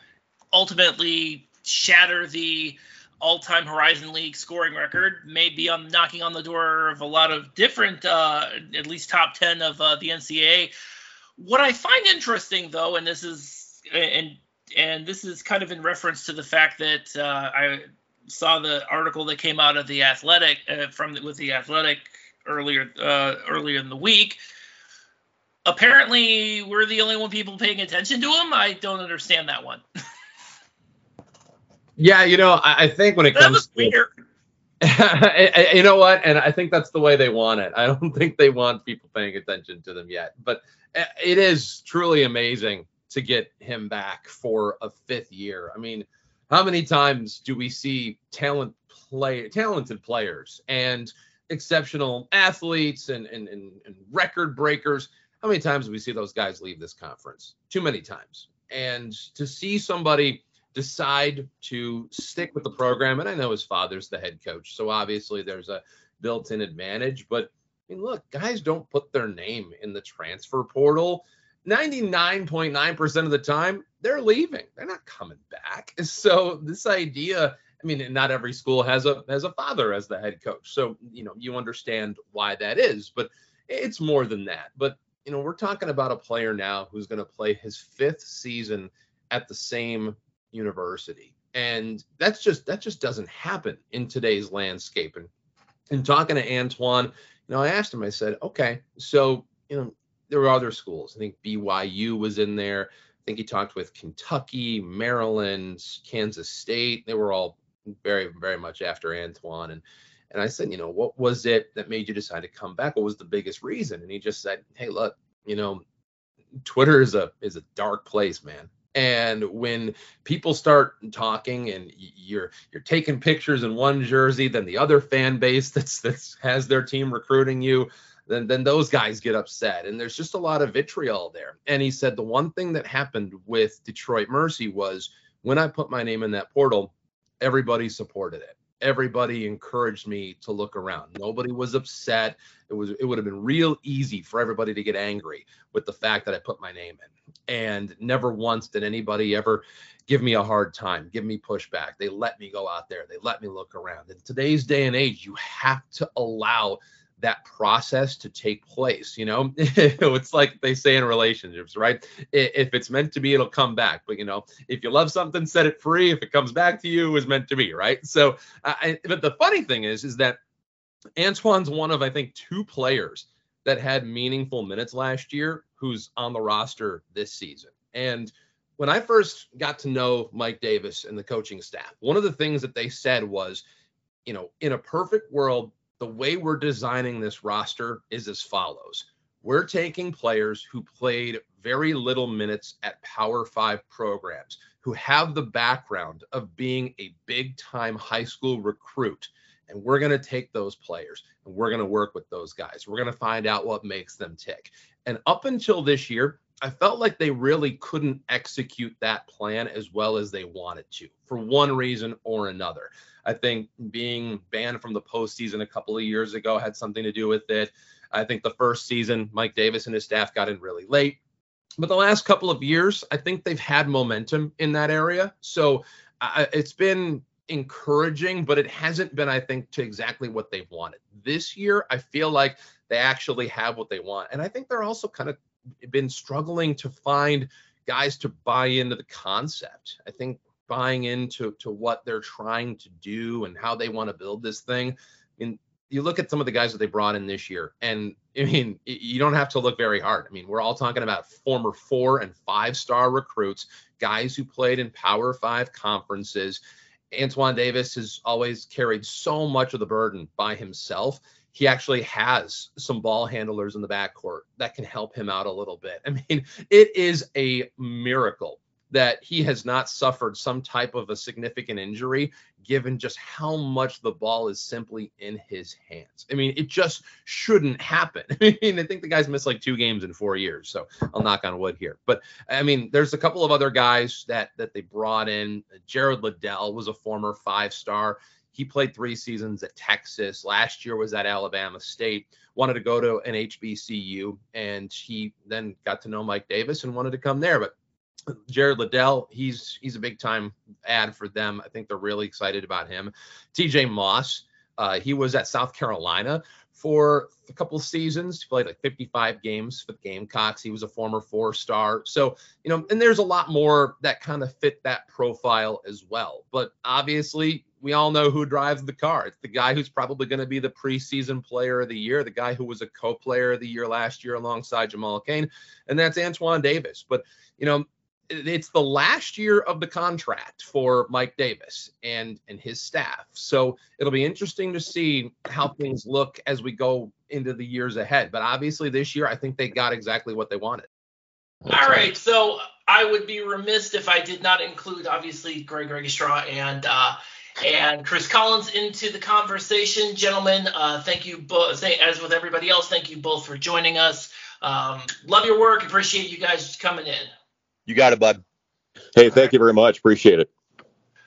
ultimately shatter the all-time Horizon League scoring record. Maybe on knocking on the door of a lot of different, uh, at least top ten of uh, the NCAA. What I find interesting, though, and this is and and this is kind of in reference to the fact that uh, I saw the article that came out of the Athletic uh, from the, with the Athletic earlier uh, earlier in the week. Apparently, we're the only one people paying attention to him. I don't understand that one. yeah, you know, I, I think when it that comes to you know what, and I think that's the way they want it. I don't think they want people paying attention to them yet, but uh, it is truly amazing to get him back for a fifth year. I mean how many times do we see talent play talented players and exceptional athletes and, and, and, and record breakers. How many times do we see those guys leave this conference? Too many times. And to see somebody decide to stick with the program, and I know his father's the head coach, so obviously there's a built-in advantage. But I mean, look, guys don't put their name in the transfer portal. 99.9% of the time, they're leaving. They're not coming back. So this idea, I mean, not every school has a has a father as the head coach. So, you know, you understand why that is, but it's more than that. But, you know, we're talking about a player now who's going to play his fifth season at the same university. And that's just that just doesn't happen in today's landscape. And and talking to Antoine, you know, I asked him, I said, okay, so you know, there were other schools. I think BYU was in there. I think he talked with Kentucky, Maryland, Kansas State. They were all very, very much after Antoine. And and I said, you know, what was it that made you decide to come back? What was the biggest reason? And he just said, hey, look, you know, Twitter is a is a dark place, man and when people start talking and you're you're taking pictures in one jersey then the other fan base that's that's has their team recruiting you then then those guys get upset. And there's just a lot of vitriol there. And he said the one thing that happened with detroit mercy was when i put my name in that portal everybody supported it everybody encouraged me to look around. Nobody was upset. It was it would have been real easy for everybody to get angry with the fact that I put my name in. And never once did anybody ever give me a hard time, give me pushback. They let me go out there. They let me look around. In today's day and age, you have to allow that process to take place you know? It's like they say in relationships right? If it's meant to be it'll come back. But you know if you love something set it free. If it comes back to you it was meant to be right? So I, but the funny thing is is that antoine's one of i think two players that had meaningful minutes last year who's on the roster this season. And when i first got to know mike davis and the coaching staff one of the things that they said was you know in a perfect world the way we're designing this roster is as follows. We're taking players who played very little minutes at Power Five programs, who have the background of being a big time high school recruit. And we're going to take those players and we're going to work with those guys. We're going to find out what makes them tick. And up until this year, I felt like they really couldn't execute that plan as well as they wanted to for one reason or another. I think being banned from the postseason a couple of years ago had something to do with it. I think the first season, Mike Davis and his staff got in really late. But the last couple of years, I think they've had momentum in that area. So uh, it's been encouraging, but it hasn't been, I think, to exactly what they've wanted. This year, I feel like they actually have what they want. And I think they're also kind of been struggling to find guys to buy into the concept. I think buying into to what they're trying to do and how they want to build this thing. I mean, you look at some of the guys that they brought in this year, and I mean, you don't have to look very hard. I mean, we're all talking about former four and five star recruits, guys who played in Power Five conferences. Antoine Davis has always carried so much of the burden by himself. He actually has some ball handlers in the backcourt that can help him out a little bit. I mean, it is a miracle that he has not suffered some type of a significant injury given just how much the ball is simply in his hands. I mean, it just shouldn't happen. I mean, I think the guy's missed like two games in four years, so I'll knock on wood here. But I mean, there's a couple of other guys that that they brought in. Gerald Liddell was a former five-star. He played three seasons at Texas. Last year was at Alabama State. Wanted to go to an HBCU, and he then got to know Mike Davis and wanted to come there. But Gerald Liddell, he's he's a big time ad for them. I think they're really excited about him. TJ Moss, uh, he was at South Carolina for a couple of seasons. He played like 55 games for the Gamecocks. He was a former four star. So, you know, and there's a lot more that kind of fit that profile as well. But obviously, we all know who drives the car. It's the guy who's probably going to be the preseason player of the year, the guy who was a co player of the year last year alongside Jamal Cain, and that's Antoine Davis. But, you know, it's the last year of the contract for Mike Davis and and his staff. So it'll be interesting to see how things look as we go into the years ahead. But obviously this year I think they got exactly what they wanted. All right, so I would be remiss if I did not include obviously Greg Rakestraw and uh, and Chris Collins into the conversation. Gentlemen, uh, thank you both. As with everybody else, thank you both for joining us. Um, love your work. Appreciate you guys coming in. You got it, bud. Hey, thank you very much. Appreciate it.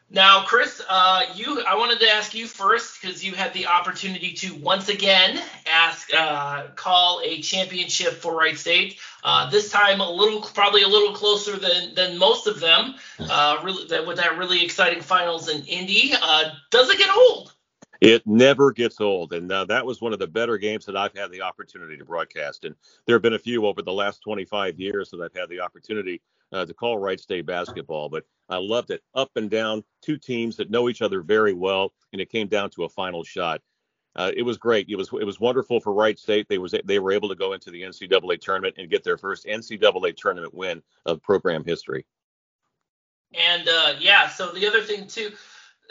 Now, Chris, uh, you, I wanted to ask you first because you had the opportunity to once again ask, uh, call a championship for Wright State. Uh, this time, a little, probably a little closer than than most of them. Uh, really, that, with that really exciting finals in Indy. Uh, does it get old? It never gets old, and uh, that was one of the better games that I've had the opportunity to broadcast. And there have been a few over the last 25 years that I've had the opportunity uh, to call Wright State basketball, but I loved it. Up and down, two teams that know each other very well, and it came down to a final shot. Uh, it was great. It was it was wonderful for Wright State. They was they were able to go into the NCAA tournament and get their first NCAA tournament win of program history. And uh, yeah, so the other thing too,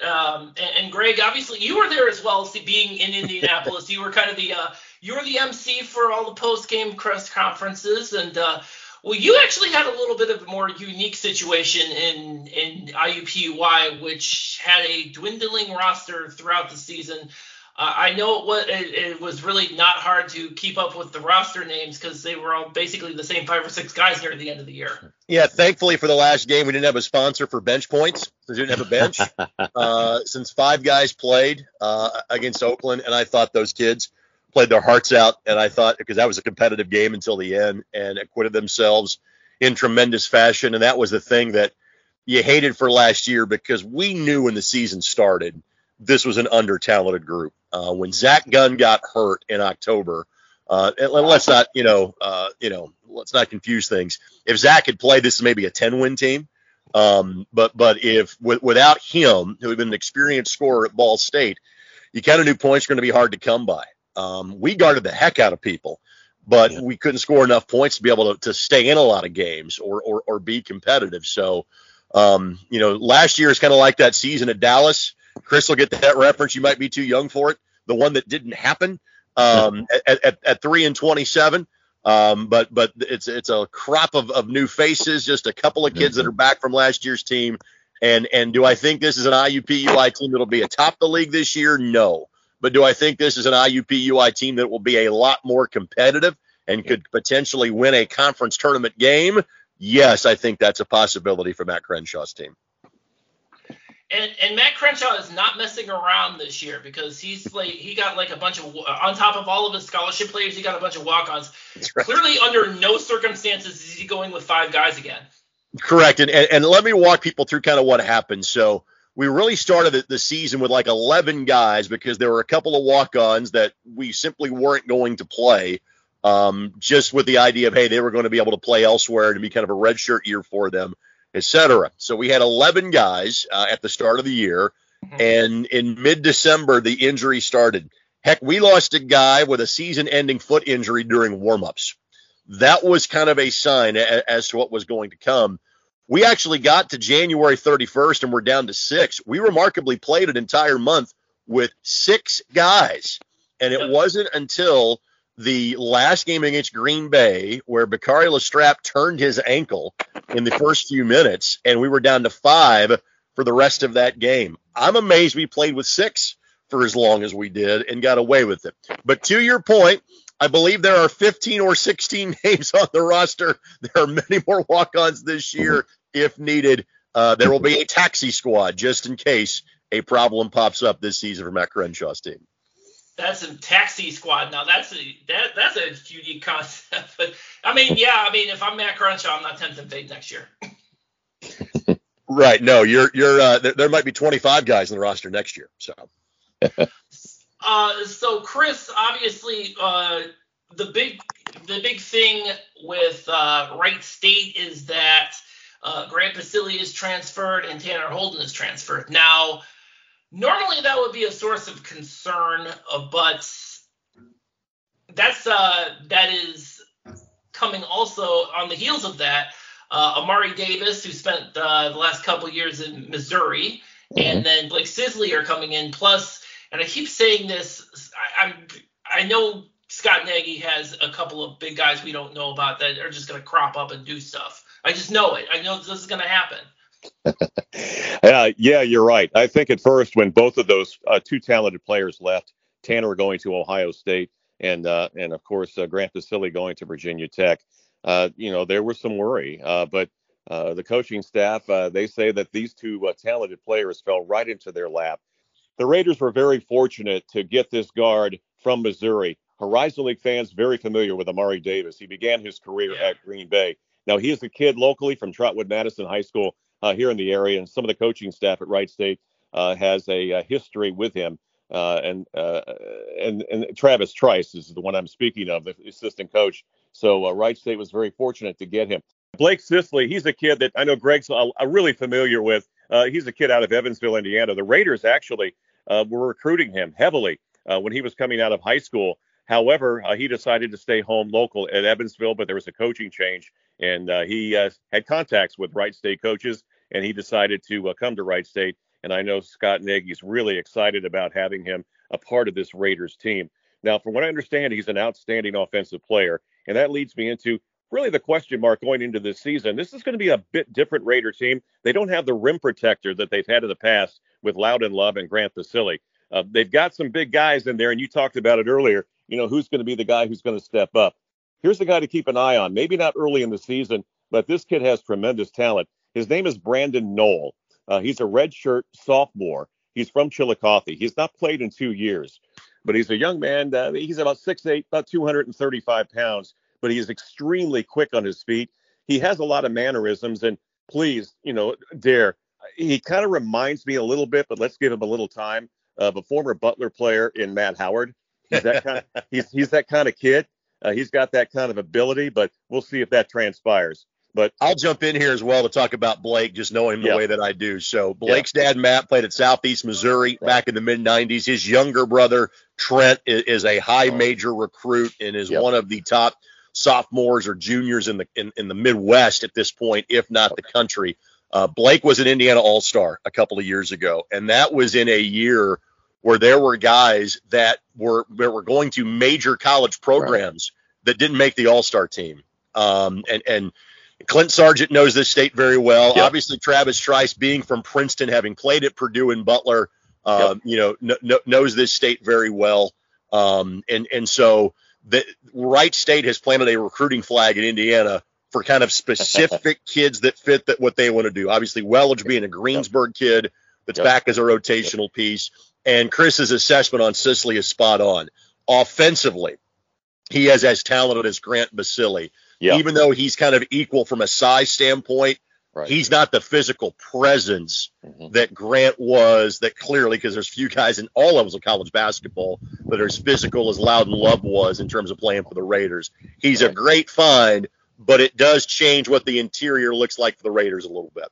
um, and, and, Greg, obviously you were there as well, see, being in Indianapolis. you were kind of the uh, you were the MC for all the post game press conferences, and uh, well, you actually had a little bit of a more unique situation in in IUPUI, which had a dwindling roster throughout the season. Uh, I know it was, it, it was really not hard to keep up with the roster names because they were all basically the same five or six guys near the end of the year. Yeah, thankfully for the last game, we didn't have a sponsor for bench points. We didn't have a bench uh, since five guys played uh, against Oakland, and I thought those kids – played their hearts out, and I thought because that was a competitive game until the end, and acquitted themselves in tremendous fashion. And that was the thing that you hated for last year because we knew when the season started this was an under talented group. Uh, when Zach Gunn got hurt in October, uh, and let's not you know uh, you know let's not confuse things. If Zach had played, this is maybe a 10 win team. Um, but but if w- without him, who had been an experienced scorer at Ball State, you kind of knew points were going to be hard to come by. Um, we guarded the heck out of people, but yeah. we couldn't score enough points to be able to, to stay in a lot of games or or, or be competitive. So, um, you know, last year is kind of like that season at Dallas. Chris will get that reference. You might be too young for it. The one that didn't happen um, at, at, at three and twenty-seven. Um, but but it's it's a crop of, of new faces, just a couple of kids that are back from last year's team. And and do I think this is an IUPUI team that'll be atop the league this year? No. But do I think this is an IUPUI team that will be a lot more competitive and could potentially win a conference tournament game? Yes, I think that's a possibility for Matt Crenshaw's team. And, and Matt Crenshaw is not messing around this year because he's like he got like a bunch of on top of all of his scholarship players, he got a bunch of walk-ons. Right. Clearly, under no circumstances is he going with five guys again. Correct, and, and and let me walk people through kind of what happened. So we really started the, the season with like 11 guys because there were a couple of walk-ons that we simply weren't going to play. Um, just with the idea of hey, they were going to be able to play elsewhere and be kind of a redshirt year for them, etc. So we had 11 guys uh, at the start of the year, mm-hmm. and in mid-December the injury started. Heck, we lost a guy with a season-ending foot injury during warm-ups. That was kind of a sign a- as to what was going to come. We actually got to January 31st and we're down to six. We remarkably played an entire month with six guys. And it wasn't until the last game against Green Bay where Bakari LaStrap turned his ankle in the first few minutes and we were down to five for the rest of that game. I'm amazed we played with six for as long as we did and got away with it. But to your point, I believe there are 15 or 16 names on the roster. There are many more walk ons this year if needed. Uh, there will be a taxi squad just in case a problem pops up this season for Matt Crenshaw's team. That's a taxi squad. Now that's a that that's a unique concept. But I mean, yeah, I mean, if I'm Matt Crenshaw, I'm not tempting fate next year. right. No, you're you're uh, there, there might be 25 guys in the roster next year. So. Uh, so Chris, obviously, uh, the big the big thing with uh, Wright State is that uh, Grant Basile is transferred and Tanner Holden is transferred. Now, normally that would be a source of concern, uh, but that's uh, that is coming also on the heels of that. Amari Davis, who spent the last couple years in Missouri, mm-hmm. and then Blake Sisley are coming in. Plus, and I keep saying this. I, I'm I know Scott Nagy has a couple of big guys we don't know about that are just going to crop up and do stuff. I just know it. I know this is going to happen. uh, yeah, you're right. I think at first when both of those uh, two talented players left, Tanner going to Ohio State and uh, and of course uh, Grant Basile going to Virginia Tech, uh, you know there was some worry, uh, but the coaching staff they say that these two talented players fell right into their lap. The Raiders were very fortunate to get this guard from Missouri. Horizon League fans very familiar with Amari Davis. He began his career yeah. at Green Bay. Now he is a kid locally from Trotwood Madison High School uh, here in the area, and some of the coaching staff at Wright State uh, has a, a, history with him. Uh, and uh, and and Travis Trice is the one I'm speaking of, the assistant coach. So uh, Wright State was very fortunate to get him. Blake Sisley, he's a kid that I know Greg's really familiar with. he's a kid out of Evansville, Indiana. The Raiders actually were recruiting him heavily when he was coming out of high school. However, uh, he decided to stay home local at Evansville, but there was a coaching change, and uh, he uh, had contacts with Wright State coaches, and he decided to uh, come to Wright State. And I know Scott Nagy is really excited about having him a part of this Raiders team. Now, from what I understand, he's an outstanding offensive player, and that leads me into really the question mark going into this season. This is going to be a bit different Raider team. They don't have the rim protector that they've had in the past with Loudon Love and Grant Basile. Uh, they've got some big guys in there, and you talked about it earlier you know, who's going to be the guy who's going to step up. Here's the guy to keep an eye on. Maybe not early in the season, but this kid has tremendous talent. His name is Brandon Noel. Uh, he's a redshirt sophomore. He's from Chillicothe. He's not played in two years, but he's a young man. Uh, he's about 6'8", about 235 pounds, but he is extremely quick on his feet. He has a lot of mannerisms, and please, you know, Dare, he kind of reminds me a little bit, but let's give him a little time, of a former Butler player in Matt Howard. He's that kind of he's he's that kind of kid. Uh, he's got that kind of ability, but we'll see if that transpires. But I'll jump in here as well to talk about Blake, just knowing him the way that I do. So Blake's dad, Matt, played at Southeast Missouri right. back in the mid '90s. His younger brother, Trent, is, is a high oh. major recruit and is yep. one of the top sophomores or juniors in the in, in the Midwest at this point, if not the country. Uh, Blake was an Indiana All Star a couple of years ago, and that was in a year where there were guys that were that were going to major college programs right. that didn't make the All Star team. Um, and and Clint Sargent knows this state very well. Yep. Obviously, Travis Trice, being from Princeton, having played at Purdue and Butler, um, yep. you know, kn- knows this state very well. Um, and and so the Wright State has planted a recruiting flag in Indiana for kind of specific kids that fit that what they want to do. Obviously, Welage being a Greensburg kid that's yep. back as a rotational piece. And Chris's assessment on Sisley is spot on. Offensively, he is as talented as Grant Basile. Yeah. Even though he's kind of equal from a size standpoint, right. he's not the physical presence mm-hmm. that Grant was. That clearly, because there's few guys in all levels of college basketball that are as physical as Loudon Love was in terms of playing for the Raiders. He's right. a great find, but it does change what the interior looks like for the Raiders a little bit.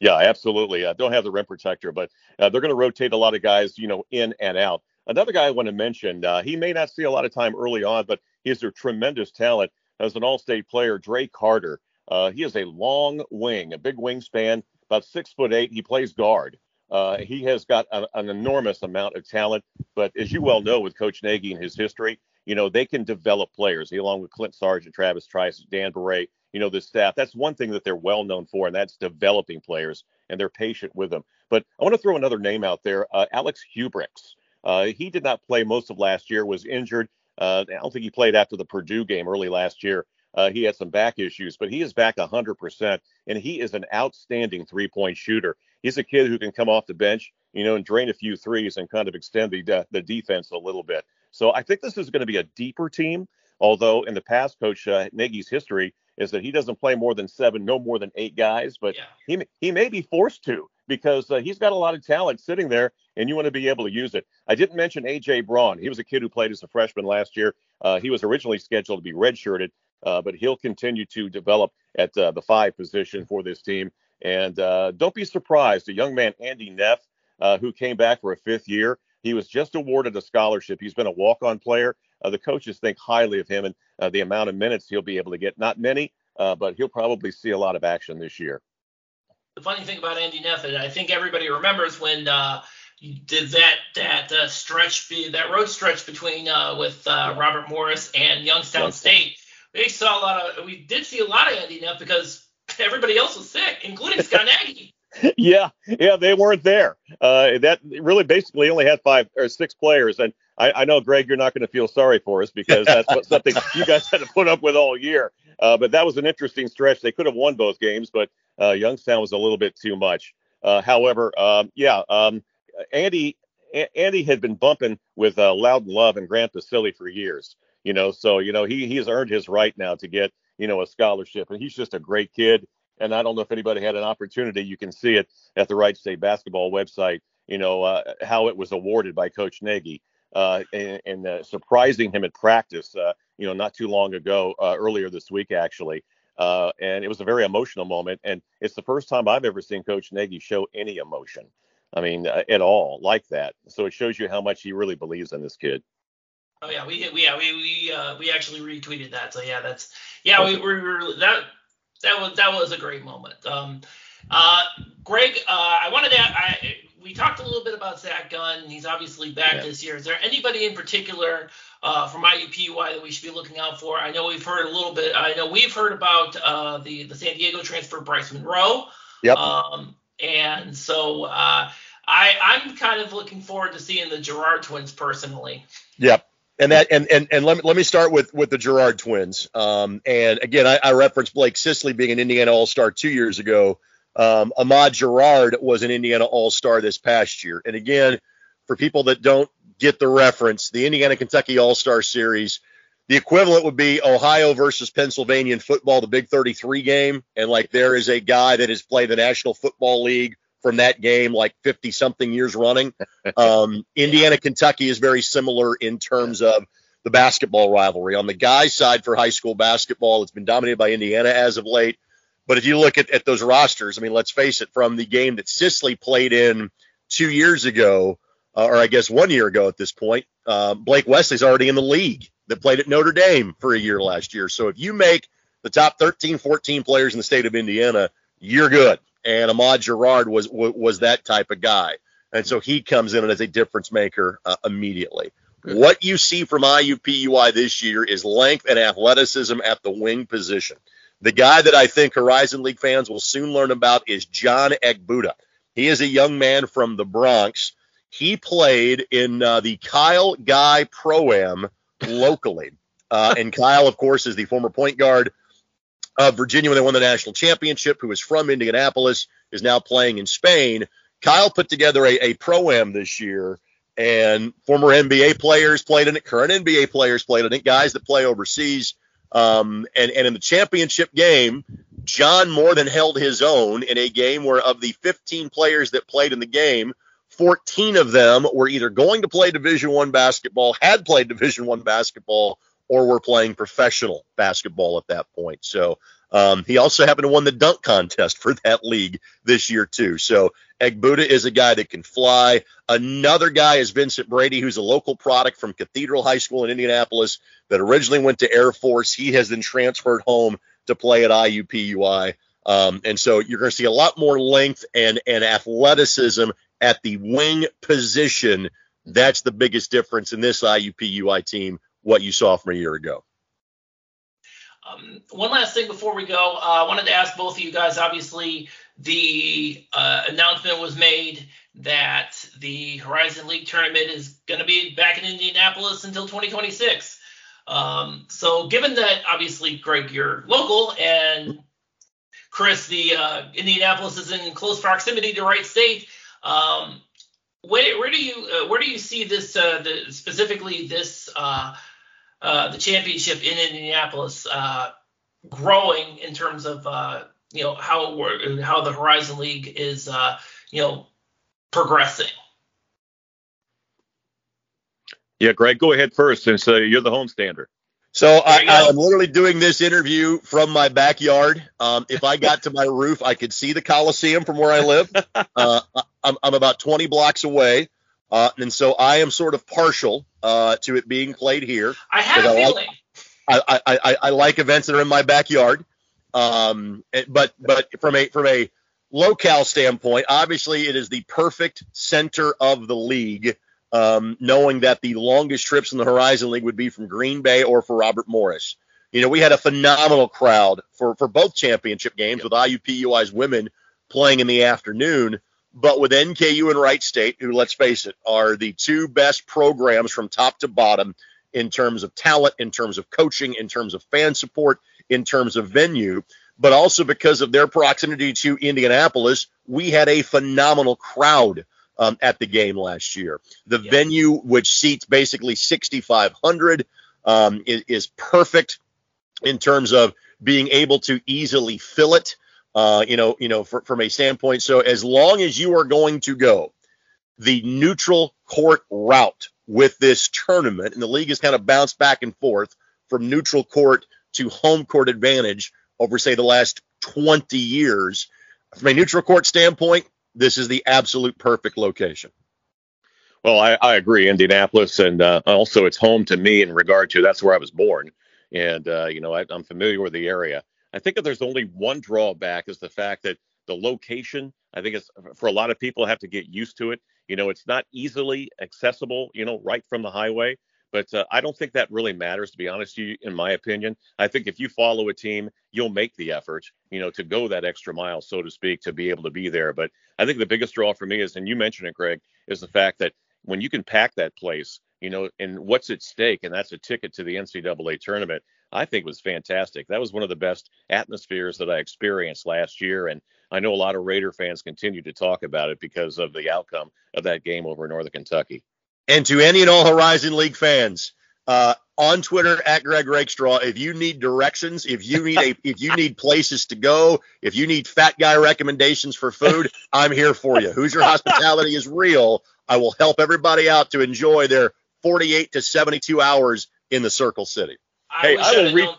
Yeah, absolutely. Uh, don't have the rim protector, but uh, they're going to rotate a lot of guys, you know, in and out. Another guy I want to mention, uh, he may not see a lot of time early on, but he has a tremendous talent as an all-state player. Dre Carter. Uh, he is a long wing, a big wingspan, about six foot eight. He plays guard. Uh, he has got a, an enormous amount of talent, but as you well know, with Coach Nagy and his history, you know they can develop players. Along with Clint Sargent, Travis Trice, Dan Beret, you know, the staff. That's one thing that they're well known for, and that's developing players, and they're patient with them. But I want to throw another name out there, uh, Alex Huibregtse. Uh, he did not play most of last year, was injured. Uh, I don't think he played after the Purdue game early last year. Uh, he had some back issues, but he is back 100%, and he is an outstanding three-point shooter. He's a kid who can come off the bench, you know, and drain a few threes and kind of extend the de- the defense a little bit. So I think this is going to be a deeper team. Although in the past, Coach uh, Nagy's history is that he doesn't play more than seven, no more than eight guys, but yeah. he he may be forced to because uh, he's got a lot of talent sitting there, and you want to be able to use it. I didn't mention AJ Braun. He was a kid who played as a freshman last year. Uh, he was originally scheduled to be redshirted, uh, but he'll continue to develop at uh, the five position for this team. And uh, don't be surprised, a young man, Andy Neff, uh, who came back for a fifth year. He was just awarded a scholarship. He's been a walk-on player. Uh, the coaches think highly of him and uh, the amount of minutes he'll be able to get. Not many, uh, but he'll probably see a lot of action this year. The funny thing about Andy Neff, I think everybody remembers when uh, did that that uh, stretch, be, that road stretch between uh, with Robert Morris and Youngstown State. We saw a lot of, we did see a lot of Andy Neff because everybody else was sick, including Scott Nagy. yeah, yeah, they weren't there. Uh, that really basically only had five or six players, and I, I know Greg, you're not going to feel sorry for us because that's what, something you guys had to put up with all year. Uh, but that was an interesting stretch. They could have won both games, but uh, Youngstown was a little bit too much. Uh, however, um, yeah, um, Andy Andy had been bumping with uh, Loudon Love and Grant Basile for years. You know, so you know he he's earned his right now to get you know a scholarship, and he's just a great kid. And I don't know if anybody had an opportunity. You can see it at the Wright State basketball website. You know uh, how it was awarded by Coach Nagy. Uh, and, and uh, surprising him at practice, uh, you know, not too long ago, uh, earlier this week actually. Uh, and it was a very emotional moment. And it's the first time I've ever seen Coach Nagy show any emotion. I mean, at all like that. So it shows you how much he really believes in this kid. Oh yeah, we we yeah we we uh, we actually retweeted that. So yeah, that's yeah we, we were that that was that was a great moment. Um, uh, Greg, uh, I wanted to I we talked a little bit about Zach Gunn. He's obviously back yeah. this year. Is there anybody in particular uh, from IUPUI that we should be looking out for? I know we've heard a little bit. I know we've heard about uh, the the San Diego transfer Bryce Monroe. Yep. Um, and so uh, I I'm kind of looking forward to seeing the Gerard twins personally. Yep. And that and and, and let, me, let me start with with the Gerard twins. Um, and again, I, I referenced Blake Sisley being an Indiana All Star two years ago. Um, Ahmad Girard was an Indiana All Star this past year. And again, for people that don't get the reference, the Indiana Kentucky All Star Series, the equivalent would be Ohio versus Pennsylvania in football, the Big 33 game. And like there is a guy that has played the National Football League from that game like 50 something years running. Um, Indiana Kentucky is very similar in terms of the basketball rivalry. On the guys' side for high school basketball, it's been dominated by Indiana as of late. But if you look at, at those rosters, I mean, let's face it, from the game that Sisley played in two years ago, uh, or I guess one year ago at this point, uh, Blake Wesley's already in the league that played at Notre Dame for a year last year. So if you make the top 13, 14 players in the state of Indiana, you're good. And Ahmad Gerard was was that type of guy, and so he comes in as a difference maker uh, immediately. Good. What you see from IUPUI this year is length and athleticism at the wing position. The guy that I think Horizon League fans will soon learn about is John Egbuka. He is a young man from the Bronx. He played in uh, the Kyle Guy Pro Am locally. Uh, and Kyle, of course, is the former point guard of Virginia when they won the national championship, who is from Indianapolis, is now playing in Spain. Kyle put together a, a pro am this year, and former NBA players played in it, current NBA players played in it, guys that play overseas. Um, and, and in the championship game, John more than held his own in a game where of the 15 players that played in the game, 14 of them were either going to play Division One basketball, had played Division One basketball, or were playing professional basketball at that point. So um, he also happened to win the dunk contest for that league this year too. So Egbuka is a guy that can fly. Another guy is Vincent Brady, who's a local product from Cathedral High School in Indianapolis that originally went to Air Force. He has then transferred home to play at IUPUI. Um, and so you're going to see a lot more length and, and athleticism at the wing position. That's the biggest difference in this IUPUI team, what you saw from a year ago. Um, one last thing before we go, uh, I wanted to ask both of you guys. Obviously, the uh, announcement was made that the Horizon League tournament is going to be back in Indianapolis until 2026. Um, so, given that obviously, Greg, you're local, and Chris, the uh, Indianapolis is in close proximity to Wright State. Um, where, where, do you uh, where do you see this uh, the, specifically this uh, the championship in Indianapolis uh, growing in terms of uh, you know how how the Horizon League is uh, you know progressing. Yeah, Greg, go ahead first since uh, you're the homestander. So I, am literally doing this interview from my backyard. Um, if I got to my roof, I could see the Coliseum from where I live. Uh, I'm, I'm, about 20 blocks away. Uh, and so I am sort of partial uh, to it being played here. I have a feeling. Like, I, I, I, I, like events that are in my backyard. Um, but but from a from a locale standpoint, obviously it is the perfect center of the league. Um, knowing that the longest trips in the Horizon League would be from Green Bay or for Robert Morris. You know, we had a phenomenal crowd for for both championship games yep. with IUPUI's women playing in the afternoon. But with NKU and Wright State, who, let's face it, are the two best programs from top to bottom in terms of talent, in terms of coaching, in terms of fan support, in terms of venue, but also because of their proximity to Indianapolis, we had a phenomenal crowd um, at the game last year. The Yeah. venue, which seats basically 6,500, um, is, is perfect in terms of being able to easily fill it. Uh, you know, you know, for, from a standpoint. So as long as you are going to go the neutral court route with this tournament, and the league has kind of bounced back and forth from neutral court to home court advantage over, say, the last 20 years. From a neutral court standpoint, this is the absolute perfect location. Well, I, I agree. Indianapolis, and uh, also it's home to me in regard to that's where I was born, and uh, you know I, I'm familiar with the area. I think that there's only one drawback is the fact that the location. I think it's for a lot of people have to get used to it. You know, it's not easily accessible. You know, right from the highway. But uh, I don't think that really matters, to be honest you, in my opinion. I think if you follow a team, you'll make the effort, you know, to go that extra mile, so to speak, to be able to be there. But I think the biggest draw for me is, and you mentioned it, Greg, is the fact that when you can pack that place, you know, and what's at stake, and that's a ticket to the NCAA tournament, I think was fantastic. That was one of the best atmospheres that I experienced last year. And I know a lot of Raider fans continue to talk about it because of the outcome of that game over in Northern Kentucky. And to any and all Horizon League fans, uh, on Twitter at Greg Rakestraw, if you need directions, if you need a, if you need places to go, if you need fat guy recommendations for food, I'm here for you. Hoosier hospitality is real. I will help everybody out to enjoy their 48 to 72 hours in the Circle City. I Hey, wish I I'd will have re- known,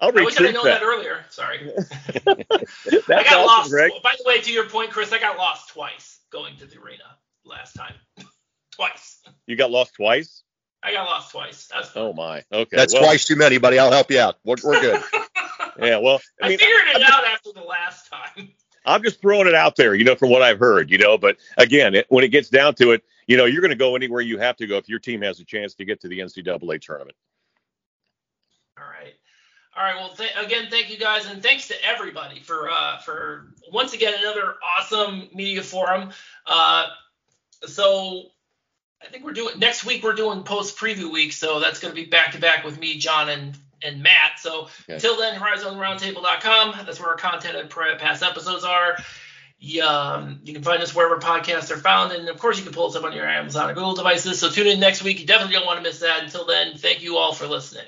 I'll I wish I'd known that. that earlier. Sorry. I got awesome, lost. Greg. By the way, to your point, Chris, I got lost twice going to the arena last time. twice. You got lost twice? I got lost twice. That's. Oh my. Okay. That's well, twice too many, buddy. I'll help you out. We're, we're good. Yeah. Well, I I figured it out after the last time. I'm just throwing it out there, you know, from what I've heard, you know. But again, it, when it gets down to it, you know, you're going to go anywhere you have to go if your team has a chance to get to the NCAA tournament. All right. All right. Well, th- again, thank you guys, and thanks to everybody for uh, for once again another awesome media forum. Uh, so I think we're doing next week. We're doing post preview week, so that's going to be back to back with me, John, and and Matt. So Okay. until then, HorizonRoundtable.com. That's where our content and past episodes are. Yeah, um, you can find us wherever podcasts are found, and of course, you can pull us up on your Amazon or Google devices. So tune in next week. You definitely don't want to miss that. Until then, thank you all for listening.